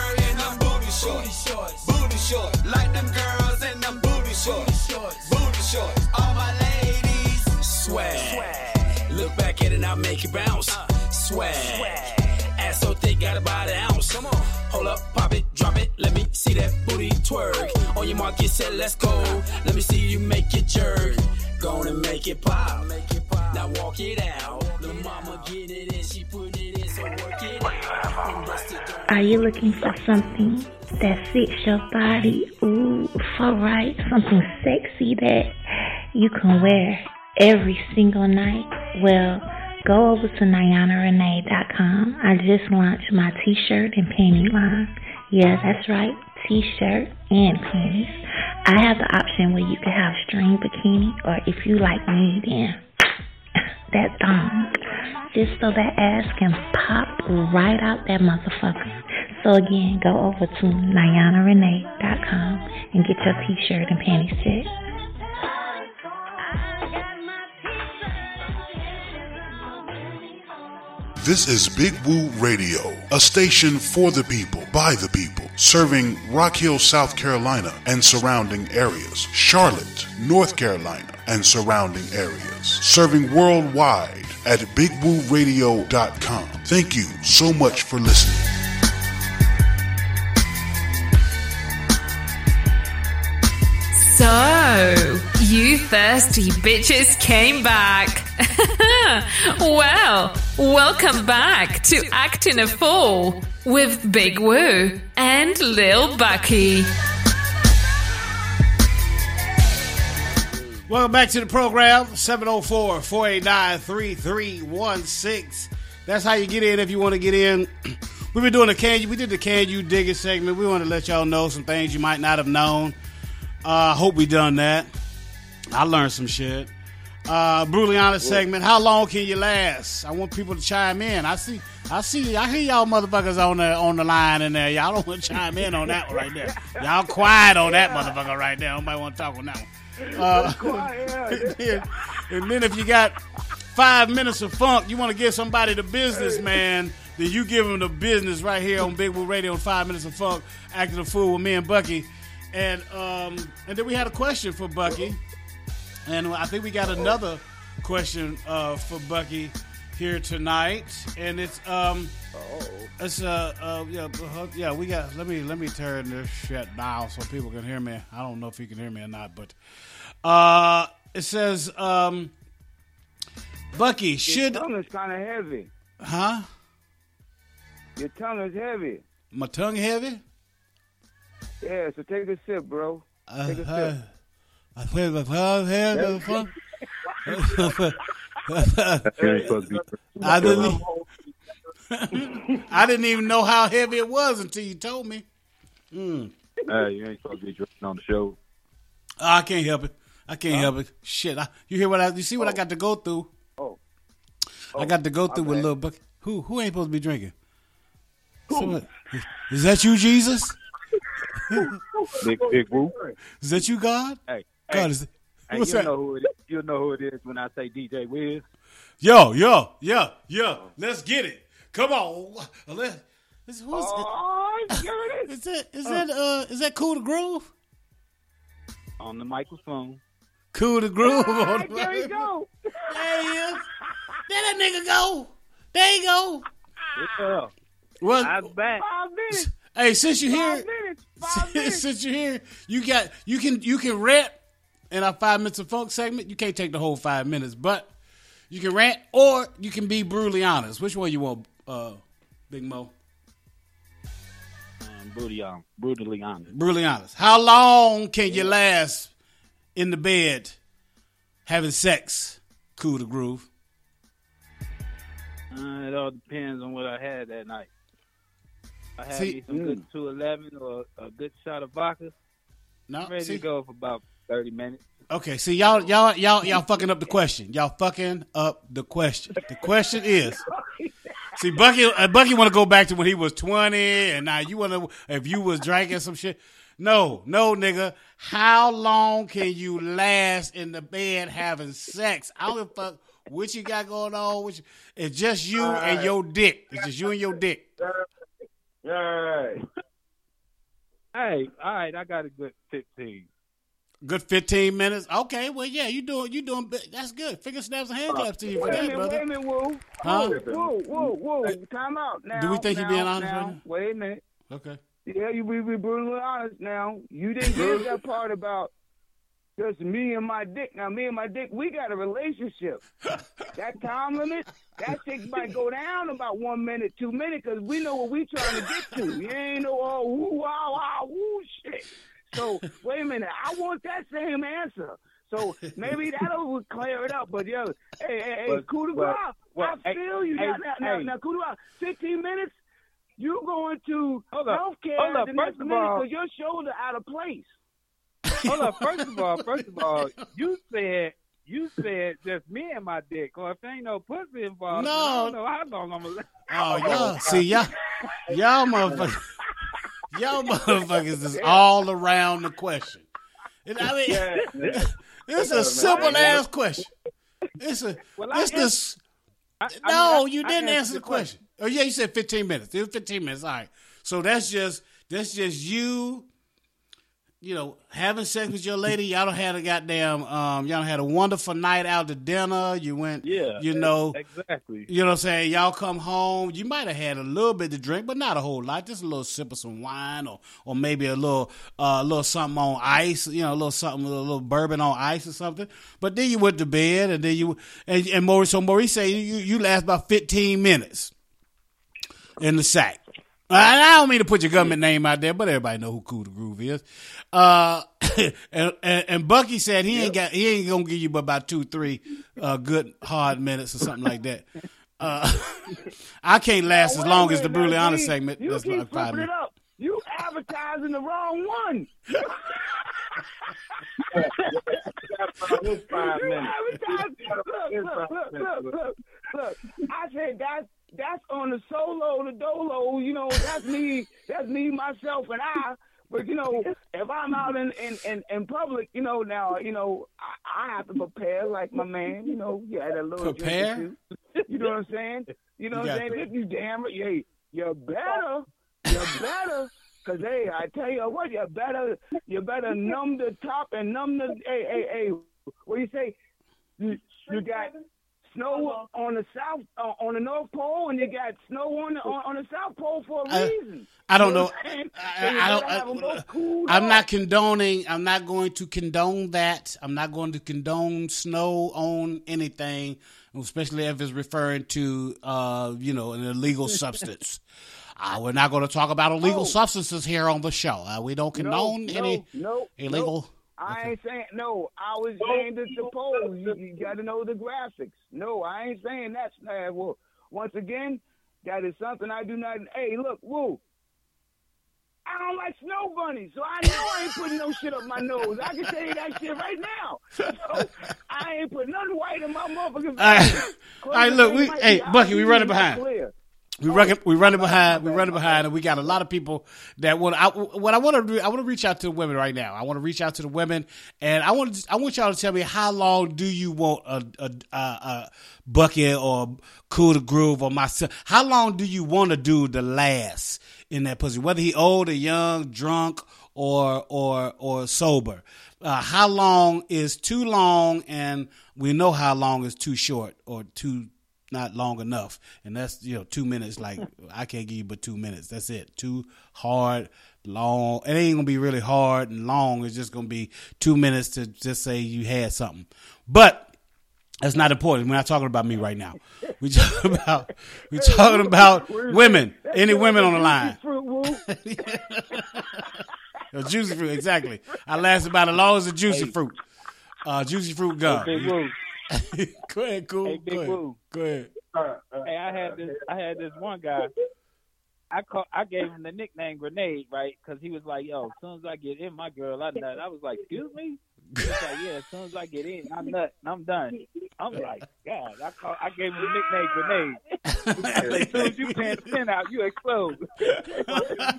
booty shorts, booty shorts. Like them girls in them booty shorts, booty shorts. All my ladies, swag. Look back at it, now make it bounce. Uh, swag. Ass so thick, got about an ounce. Come on. Hold up, pop it, drop it. Let me see that booty twerk. On your mark, get set, let's go. Let me see you make it jerk. Gonna make it pop. Make it pop. Now walk it out. The mama get it in, she put it in, so work it out. From breast to dome. Are you looking for something that fits your body? Ooh, so right. Something sexy that you can wear every single night? Well, go over to NayanaRenee.com. I just launched my t-shirt and panty line. Yeah, that's right. T-shirt and panties. I have the option where you can have string bikini or if you like me then that thong. Just so that ass can pop right out that motherfucker. So again, go over to NayanaRenee.com and get your t-shirt and panty set. This is Big Woo Radio, a station for the people, by the people, serving Rock Hill, South Carolina and surrounding areas, Charlotte, North Carolina and surrounding areas, serving worldwide at bigwooradio.com. Thank you so much for listening. So, you thirsty bitches came back. well, welcome back to Acting a Fool with Big Woo and Lil Bucky. Welcome back to the program, 704-489-3316. That's how you get in if you want to get in. We've been doing the can you, we did the can you dig it segment. We want to let y'all know some things you might not have known. I uh, hope we done that. I learned some shit. Uh, brutally honest segment. How long can you last? I want people to chime in. I see, I see, I hear y'all motherfuckers on the on the line in there. Y'all don't want to chime in on that one right there. Y'all quiet on that motherfucker right there. Nobody want to talk on that one. Uh, and then if you got five minutes of funk, you want to give somebody the business, man. Then you give them the business right here on Big Woo Radio. Five minutes of funk, acting a fool with me and Bucky. And um, and then we had a question for Bucky, and I think we got another question uh, for Bucky here tonight, and it's um, it's uh, uh yeah uh, yeah we got let me let me turn this shit down so people can hear me. I don't know if you can hear me or not, but uh, it says um, Bucky should Your tongue is kind of heavy. huh Your tongue is heavy. my tongue heavy. Yeah, so take a sip, bro. Uh, Take a uh, sip. I feel the tongue heavy. I didn't. e- I didn't even know how heavy it was until you told me. Mm. Hey, you ain't supposed to be drinking on the show. I can't help it. I can't help it. Shit, I, you hear what I? You see what I got to go through? Oh. I got to go through with little Buck. Who who ain't supposed to be drinking? Someone- is that you, Jesus? Big Big Woo. Is that you, God? Hey, God, is it, hey, what's you that? know who it is. You know who it is when I say DJ Wiz. Yo, yo, yeah, yeah. Let's get it. Come on. Let, is, who's Oh, is that? Is that uh? Is that Cool to Groove? on the microphone. Cool to Groove. Ah, on the- there you go. There he is. There that nigga go. There you go. Yeah. Well, I'm back. Five minutes. hey, since you here, Five minutes. Five minutes. since you're here, you got you can you can rant in our five minutes of funk segment. You can't take the whole five minutes, but you can rant or you can be brutally honest. Which one you want, uh, Big Mo? Um, brutally, um, brutally honest. Brutally honest. How long can you last in the bed having sex? Cool to groove. Uh, it all depends on what I had that night. I had See- me some good 211 or a good shot of vodka. No, I'm ready see? to go for about 30 minutes. Okay, see y'all, y'all, y'all, y'all fucking up the question. Y'all fucking up the question. The question is, see, Bucky, uh, Bucky want to go back to when he was twenty, and now you want to if you was drinking some shit. No, no, nigga. How long can you last in the bed having sex? I don't give a fuck What you got going on? What you, it's just you and your dick. It's just you and your dick. All right. Hey, all right, I got a good fifteen. Good fifteen minutes. Okay, well, yeah, you doing you doing. That's good. Finger snaps and hand uh, claps to you for that, minute, wait a minute, woo. Huh? Whoa, whoa, whoa. Time out now. Do we think now, being honest now. right now? Wait a minute. Okay. Yeah, you be, be brutally honest now. You didn't give that part about just me and my dick. Now, me and my dick, we got a relationship. that time limit, that shit might go down about one minute, two minutes, because we know what we trying to get to. You ain't no oh, woo, wow, wow, woo shit. So, wait a minute. I want that same answer. So maybe that'll clear it up. But, yeah, hey, hey, hey, But- coup de grace. well, I hey, feel you. hey, now, now, now, hey. now, coup de grace, 15 minutes? You going to Hold up, healthcare hold up, the first next of minute all- because your shoulder out of place. Hold up. First of all, first of all, you said you said just me and my dick. Or if there ain't no pussy involved, then I don't know how long I'm gonna. Oh, y'all see y'all, y'all motherfuckers, y'all motherfuckers is all around the question. And I mean, it's a simple ass question. It's a, Well, it's this. I No, mean, I- you I didn't answer the the question. Oh yeah, you said fifteen minutes. It was fifteen minutes. All right. So that's just that's just you. You know, having sex with your lady. Y'all don't had a goddamn. Um, y'all had a wonderful night out to dinner. You went. Yeah, You know. exactly. You know what I'm saying? Y'all come home. You might have had a little bit to drink, but not a whole lot. Just a little sip of some wine, or or maybe a little uh, a little something on ice. You know, a little something, with a little bourbon on ice or something. But then you went to bed, and then you and, and Maurice. So Maurice say you you last about 15 minutes in the sack. I I don't mean to put your government name out there, but everybody know who Cool the Groove is. Uh, and, and, and Bucky said he ain't got he ain't gonna give you but about two three uh, good hard minutes or something like that. Uh, I can't last as long as the minute, brutally now, honest see, segment. You That's keep like five it minutes. up. You advertising the wrong one. It's five You minutes. Look, look, look, look, look, look. I said that's that's on the solo, the dolo. You know, that's me. That's me, myself, and I. But you know, if I'm out in in, in, in public, you know, now you know I, I have to prepare like my man. You know, you had a little Prepare? You know what I'm saying? You know what I'm saying? You damn it, Hey, you're better, You're better. Cause hey, I tell you what, you better, you better numb the top and numb the. Hey, hey, hey. What do you say? You, you got snow on the south, uh, on the north pole, and you got snow on the on, on the south pole for a reason. I don't You know. what I'm saying? I, I better don't. have 'em both I, am off. not condoning. I'm not going to condone that. I'm not going to condone snow on anything, especially if it's referring to, uh, you know, an illegal substance. Uh, we're not going to talk about illegal Oh. substances here on the show. Uh, we don't condone no, any no, illegal. I ain't saying no. I was saying to suppose you, you got to know the graphics. No, I ain't saying that's uh, well. Once again, that is something I do not. Hey, look, woo. I don't like snow bunnies, so I know I ain't putting no shit up my nose. I can tell you that shit right now. So I ain't putting nothing white in my motherfucking All right. All right, look, we, hey, Bucky, we running behind. clear. We running, we running behind. We running behind, and we got a lot of people that want. I, what I want to do, I want to reach out to the women right now. I want to reach out to the women, and I want, I want y'all to tell me how long do you want a a, a, a bucket or cool to groove or myself? How long do you want to do the last in that pussy, whether he old or young, drunk or or or sober? Uh, how long is too long, and we know how long is too short or too not long enough. And that's you know two minutes. Like I can't give you but two minutes. That's it. Too hard, long. It ain't gonna be really hard and long. It's just gonna be two minutes to just say you had something. But that's not important. We're not talking about me right now. We talking about we talking about women. Any women on the line? A juicy fruit, exactly. I last about as long as a juicy fruit. Uh, juicy fruit gum. Woo. Go ahead, cool. Hey, Big Go ahead. Woo. Go ahead. Uh, uh, hey, I had this. I had this one guy. I call, I gave him the nickname Grenade, right? Because he was like, "Yo, as soon as I get in my girl, I nut." I was like, "Excuse me." He's like, yeah, as soon as I get in, I'm nut, I'm done. I'm like, God, I call, I gave him a nickname grenade. as soon as you pan ten out, you explode.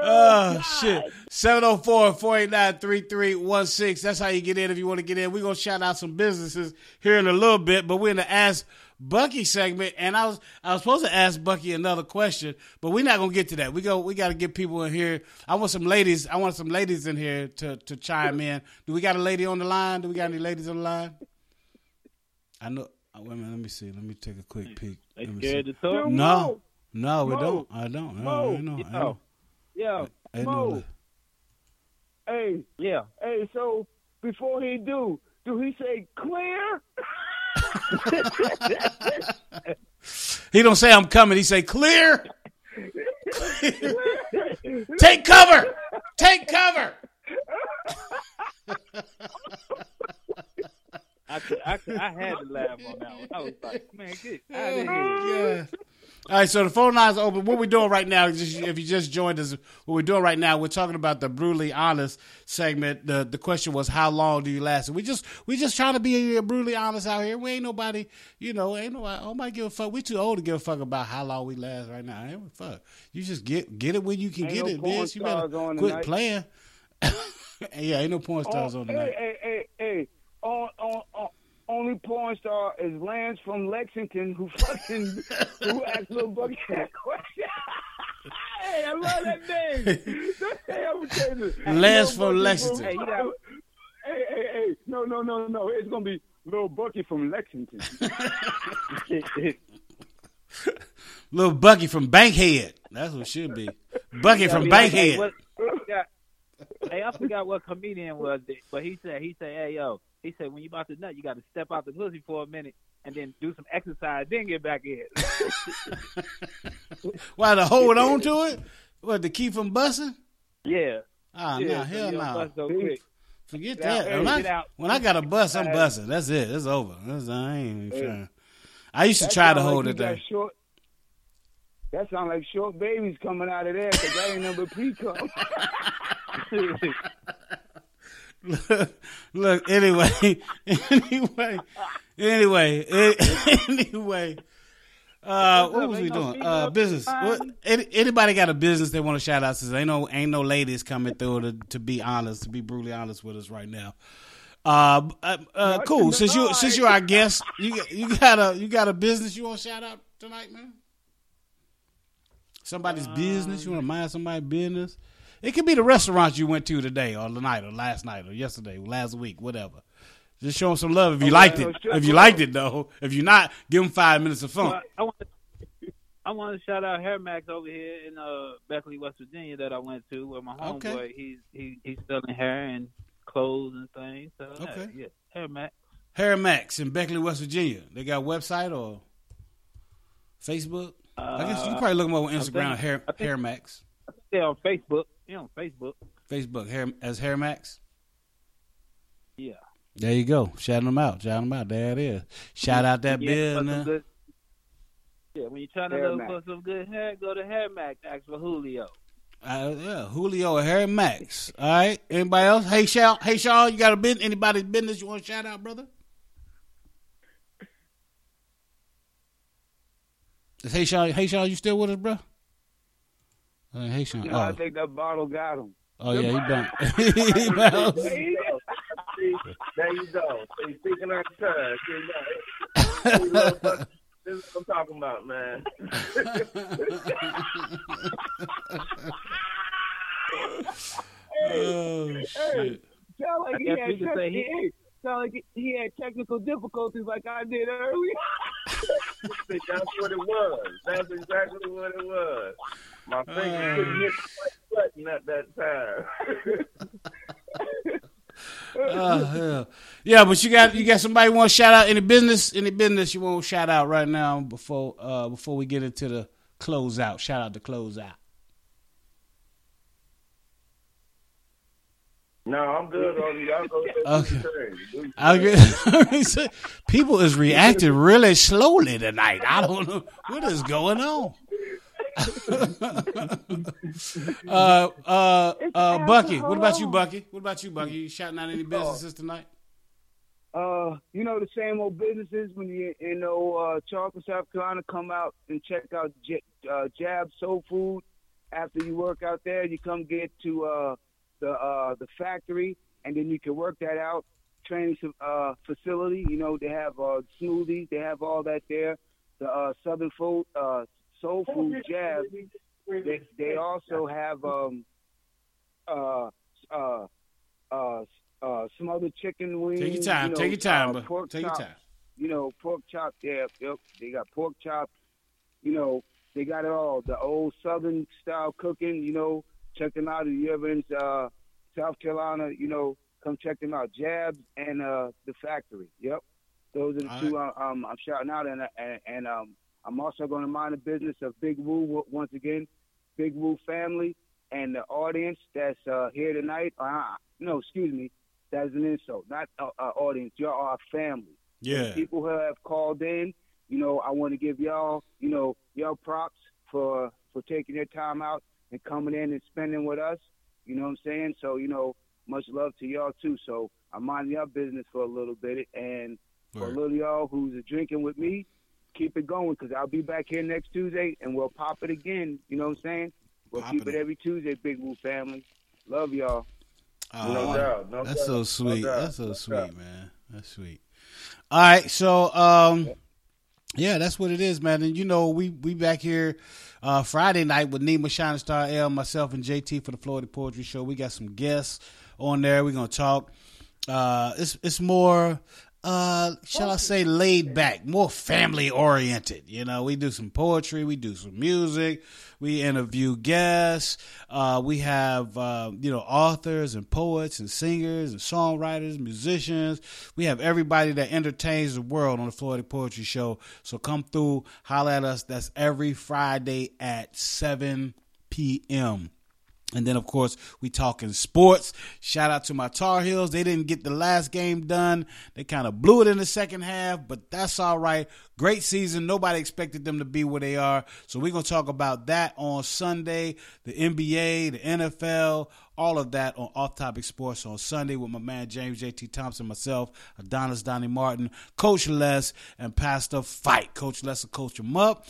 Oh shit. 704-489-3316. That's how you get in if you want to get in. We're gonna shout out some businesses here in a little bit, but we're in the Ask Bucky segment, and I was I was supposed to ask Bucky another question, but we're not gonna get to that. We go we gotta get people in here. I want some ladies I want some ladies in here to, to chime in. Do we got a lady on the line? Do we got any ladies on the line? I know oh, wait a minute, let me see. Let me take a quick peek. They Let me scared see. to talk? No. No, we Mo. don't. I don't. I Mo. don't. I know. I know. Yo, I know. Mo. Hey, yeah. Hey, so before he do, do he say clear? He don't say I'm coming. He say clear. Take cover. Take cover. I, could, I, could, I had to laugh on that one. I was like, man, get out of oh, here. All right, so the phone lines are open. What we're doing right now, if you just joined us, what we're doing right now, we're talking about the brutally honest segment. The the question was, how long do you last? And we just we just trying to be brutally honest out here. We ain't nobody, you know, ain't nobody. Oh, nobody give a fuck. We too old to give a fuck about how long we last right now. Ain't fuck. You just get get it when you can Ain't get no it, bitch. You better quit tonight. playing. yeah, ain't no porn stars Oh, on hey, tonight. hey, hey, hey. On, on, on, only porn star is Lance from Lexington who fucking who asked Lil Bucky that question. hey, I love that name. hey, I'm gonna tell you this. Lance from Lexington. Hey, you got- hey, hey, hey. No, no, no, no. It's gonna be Lil Bucky from Lexington. Little Bucky from Bankhead. That's what it should be. Bucky Yeah, from Bankhead. what- I forgot- Hey, I forgot what comedian was it, but he said he said, "Hey yo," he said, "When you about to nut, you got to step out the pussy for a minute and then do some exercise, then get back in." Why to hold on to it? What to keep from busting? yeah. Ah, Yeah, no, hell no. so. Forget Get out, that. hey, when, I, when I got a bust, I'm busting. That's it. It's over. That's, I ain't even trying. I used to That try to sound like hold it there. Short, that sound like short babies coming out of there because that ain't number pre cum. Look, look, anyway, anyway, anyway, anyway. Uh, what was we doing? Uh, business. What, any, anybody got a business they want to shout out? Since ain't no ain't no ladies coming through to, to be honest, to be brutally honest with us right now. Uh, uh, uh cool. Since you since you're our guest, you you got a you got a business you want to shout out tonight, man? Somebody's business you want to mind somebody's business? It could be the restaurant you went to today, or tonight, or last night, or yesterday, or last week, whatever. Just show them some love if you Okay, liked it. If you liked it though, if you're not, give them five minutes of fun. Well, I want to, I want to shout out Hair Max over here in uh, Beckley, West Virginia, that I went to, where my homeboy Okay. he's he, he's selling hair and clothes and things. So Okay. yeah, Hair Max. Hair Max in Beckley, West Virginia. They got a website or Facebook? I guess you can probably look them up on Uh, Instagram. think- Hair think- Hair Max. I they're on Facebook. Yeah, on Facebook. Facebook Hair as Hair Max. Yeah. There you go. Shout them out. Shout them out. There it is. Shout out that Yeah, business. Yeah, when you're trying to Hair look Max. for some good hair, go to Hair Max. Ask for Julio. Uh, yeah, Julio Hair Max. All right. Anybody else? Hey, Shaw. Hey, Shaw. You got a business? Anybody's business you want to shout out, brother? Hey, Shaw. Hey, Shaw. You still with us, bro? Uh, hey, Shaw. No, I Oh, think that bottle got him. oh yeah, he done. he bounced. There you go. See, there you go. Speaking of turn, see, now, hey, look, look, this is what I'm talking about, man. Oh shit. Sound like he had we he- technical, sound like he had technical difficulties like I did earlier. That's what it was. That's exactly what it was. My finger couldn't hit the right button at that time. Oh hell. Yeah, but you got you got somebody want to shout out any business any business you want to shout out right now before uh before we get into the closeout. Shout out the closeout. No, I'm good on y'all. Go ahead and Okay. do your thing. Do your I thing. get- People is reacting really slowly tonight. I don't know what is going on. uh, uh, uh, Bucky. What about you. Bucky? What about you, Bucky? You shouting out any businesses tonight? Uh, you know the same old businesses when you you know uh, Charleston, South Carolina, come out and check out J- uh, Jab Soul Food. After you work out there, you come get to uh, the uh, the factory, and then you can work that out. Training uh, facility, you know they have uh, smoothies, they have all that there. The uh, Southern Food, uh, Soul Food Jab. They they also have um, uh, uh, uh, uh, smothered chicken wings. Take your time. you know, Take your time, uh, but pork take your time. You know, pork chop. Yeah, yep. They got pork chop. You know, they got it all. The old Southern style cooking. You know, check them out if you ever in uh, South Carolina. You know, come check them out. Jabs and uh, the factory. Yep, those are the All two uh, um, I'm shouting out, and and, and um, I'm also going to mind the business of Big Woo once again, Big Woo family and the audience that's uh, here tonight. Uh, no, excuse me, that's an insult. Not uh, uh, audience. Y'all are family. Yeah. People who have called in, you know, I want to give y'all, you know, y'all props for for taking their time out and coming in and spending with us. You know what I'm saying? So, you know, much love to y'all too. So I'm minding your business for a little bit, and for a Word. little y'all who's drinking with me, keep it going because I'll be back here next Tuesday and we'll pop it again. You know what I'm saying? We'll Popping keep it every Tuesday, Big Woo family. Love y'all. Oh, No doubt, no that's doubt, so no sweet. doubt, that's so no sweet, doubt. man. That's sweet. All right, so um, yeah, that's what it is, man. And you know, we we back here uh Friday night with Nima Shining Star L, myself and JT for the Florida Poetry Show. We got some guests on there. We're gonna talk. Uh, it's it's more uh shall I say laid back, more family oriented. You know, we do some poetry, we do some music, we interview guests, uh we have uh, you know authors and poets and singers and songwriters, musicians. We have everybody that entertains the world on the Florida Poetry Show. So come through, holler at us. That's every Friday at seven p.m. And then, of course, we talking sports. Shout out to my Tar Heels. They didn't get the last game done. They kind of blew it in the second half, but that's all right. Great season. Nobody expected them to be where they are. So we're going to talk about that on Sunday. The NBA, the NFL, all of that on Off Topic Sports on Sunday with my man James JT Thompson, myself, Adonis Donnie Martin, Coach Les, and Pastor Fight. Coach Les will coach them up.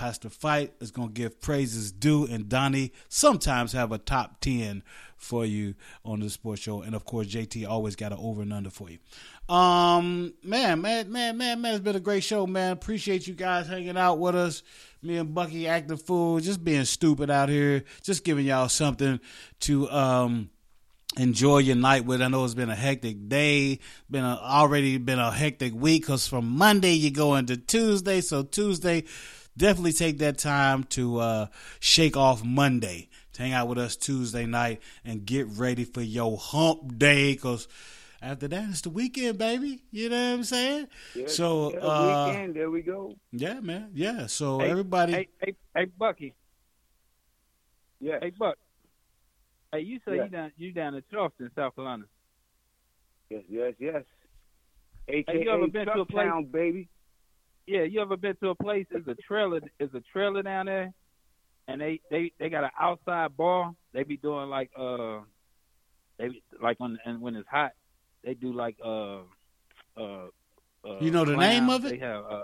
Pastor Fight is going to give praises due, and Donnie sometimes have a top 10 for you on the sports show. And of course, JT always got an over and under for you. Um, man, man, man, man, man, it's been a great show, man. Appreciate you guys hanging out with us. Me and Bucky acting fool, just being stupid out here, just giving y'all something to, um, enjoy your night with. I know it's been a hectic day, been a, already been a hectic week because from Monday you go into Tuesday. So Tuesday, definitely take that time to uh, shake off Monday, to hang out with us Tuesday night and get ready for your hump day because after that it's the weekend, baby. You know what I'm saying? Yeah, so yeah, uh, weekend, there we go. yeah, man, yeah. So Hey, everybody, Hey, hey, hey, Bucky. Yeah. Hey, Buck. Hey, you say Yeah. you down you down in Charleston, South Carolina. Yes, yes, yes. Hey, AKA you ever been to a place? Tucktown, baby. Yeah, you ever been to a place? There's a trailer. Is a trailer down there, and they they they got an outside bar. They be doing like uh, they be, like when and when it's hot, they do like uh uh. uh You know the name clowns. of it? They have uh.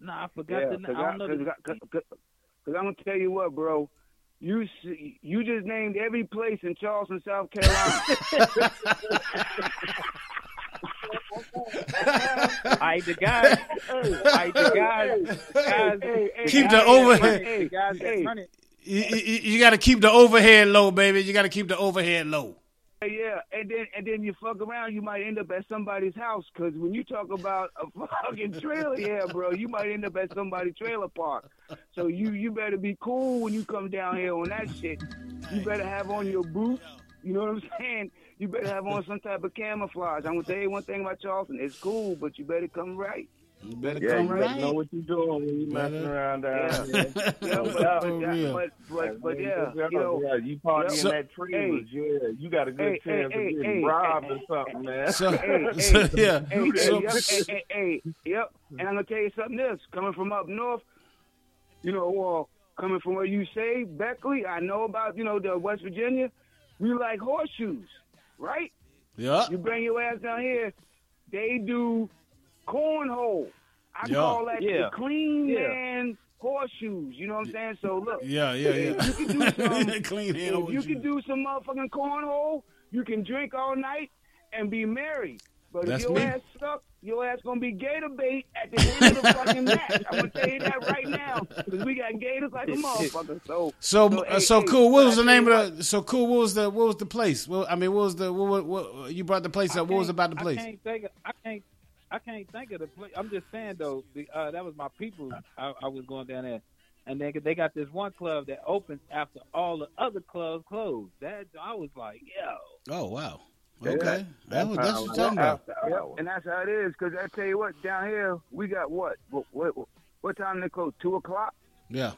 No, I forgot Yeah, the name. cause, I I, don't know. cause, the- I- cause, cause- 'cause I'm gonna tell you what, bro. You you just named every place in Charleston, South Carolina. I the guys, I the guys, guys, Hey, hey, Keep the overhead. hey, the guys hey, run you, you, you got to keep the overhead low, baby. You got to keep the overhead low. Yeah, and then and then you fuck around, you might end up at somebody's house. Cause when you talk about a fucking trailer, yeah, bro, you might end up at somebody's trailer park. So you you better be cool when you come down here on that shit. You better have on your boots. You know what I'm saying? You better have on some type of camouflage. I'm gonna tell you one thing about Charleston. It's cool, but you better come right. You better Yeah, come you right. better know what you're doing when you're messing around down Yeah. there. Yeah, No but, but, uh, real. but, but, but yeah, you know, right. you party yeah. in that trailers, yeah, you got a good Hey, chance hey, of getting hey, robbed hey, or something, man. So, hey, so, hey, yeah. Hey, hey, So, yep, hey, hey, hey, yep. And I'm gonna tell you something else. Coming from up north, you know, well, coming from where you say, Beckley, I know about, you know, the West Virginia. We like horseshoes, right? Yeah. You bring your ass down here, they do cornhole. I Yeah. call that Yeah. the clean Yeah. man horseshoes. You know what I'm saying? So look, Yeah, yeah, yeah. you can do some, Clean hand if you can do some motherfucking cornhole, you can drink all night and be merry. But That's if your me. ass suck, your ass gonna be gator bait at the end of the fucking match. I'm gonna tell you that right now because we got gators like a motherfucker. So So, so, uh, so hey, cool. What was the name of the? So cool. What was the? What was the place? Well, I mean, what was the? What, what, what you brought the place up? What was about the place? I can't think. Of, I can't. I can't think of the place. I'm just saying though. The, uh, that was my people. I, I was going down there, and they they got this one club that opens after all the other clubs close. That I was like, yo. Oh wow. Yeah. Okay, that was, that's what you're talking about. Yeah, and that's how it is. Because I tell you what, down here we got what? What? What, what time they close? Two o'clock. Yeah.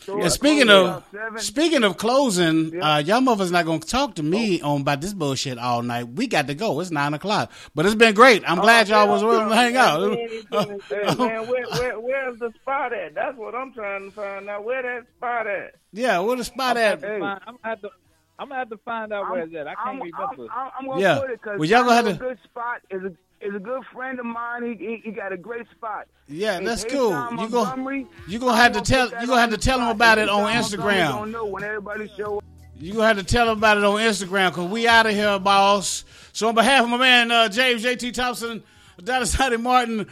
So And speaking of speaking of closing, Yeah. uh, y'all motherfuckers not gonna talk to me on about this bullshit all night. We got to go. It's nine o'clock, but it's been great. I'm glad y'all was willing to hang out. Hey, man, where, where, where's the spot at? That's what I'm trying to find out. Where that spot at? Yeah, where the spot I'm at? gonna have I'm gonna have to. I'm gonna have to find out where it's at. I can't I'm, remember. I'm, I'm gonna Yeah. put it because Well, y'all gonna have a to- good spot is a is a good friend of mine. He he, he got a great spot. Yeah, In that's Haytown, cool. You gon- Montgomery, you gonna have to I'm tell- put you gonna have to the tell 'em spot. about it on Instagram. Don't know when everybody show up. You gonna have to tell them about it on Instagram because we out of here, boss. So on behalf of my man uh, James JT Thompson, Dallas Hottie Martin,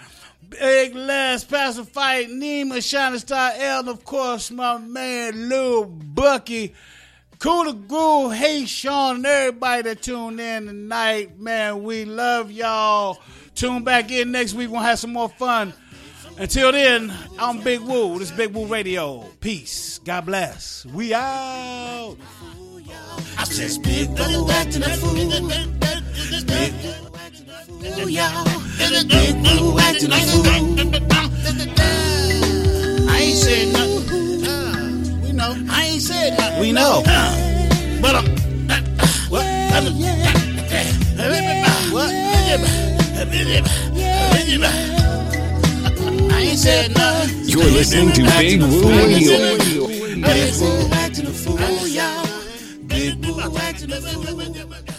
Big Les, Pastor Fight, Nima, Shining Star L, and of course my man Lil Bucky. Cool to Groove, hey Sean, and everybody that tuned in tonight, man, we love y'all. Tune back in next week, we'll have some more fun. Until then, I'm Big Woo. This is Big Woo Radio. Peace. God bless. We out. I says big Woo acting a fool. Big Woo y'all. Big Woo acting a fool. I ain't said nothing. Uh, we know. I ain't said nothing. We know. Uh, but um, uh, uh, what? Uh, what? I ain't said nothing. You're listening to Big Woo Radio. Big Woo acting a fool, y'all. Big Woo acting a fool.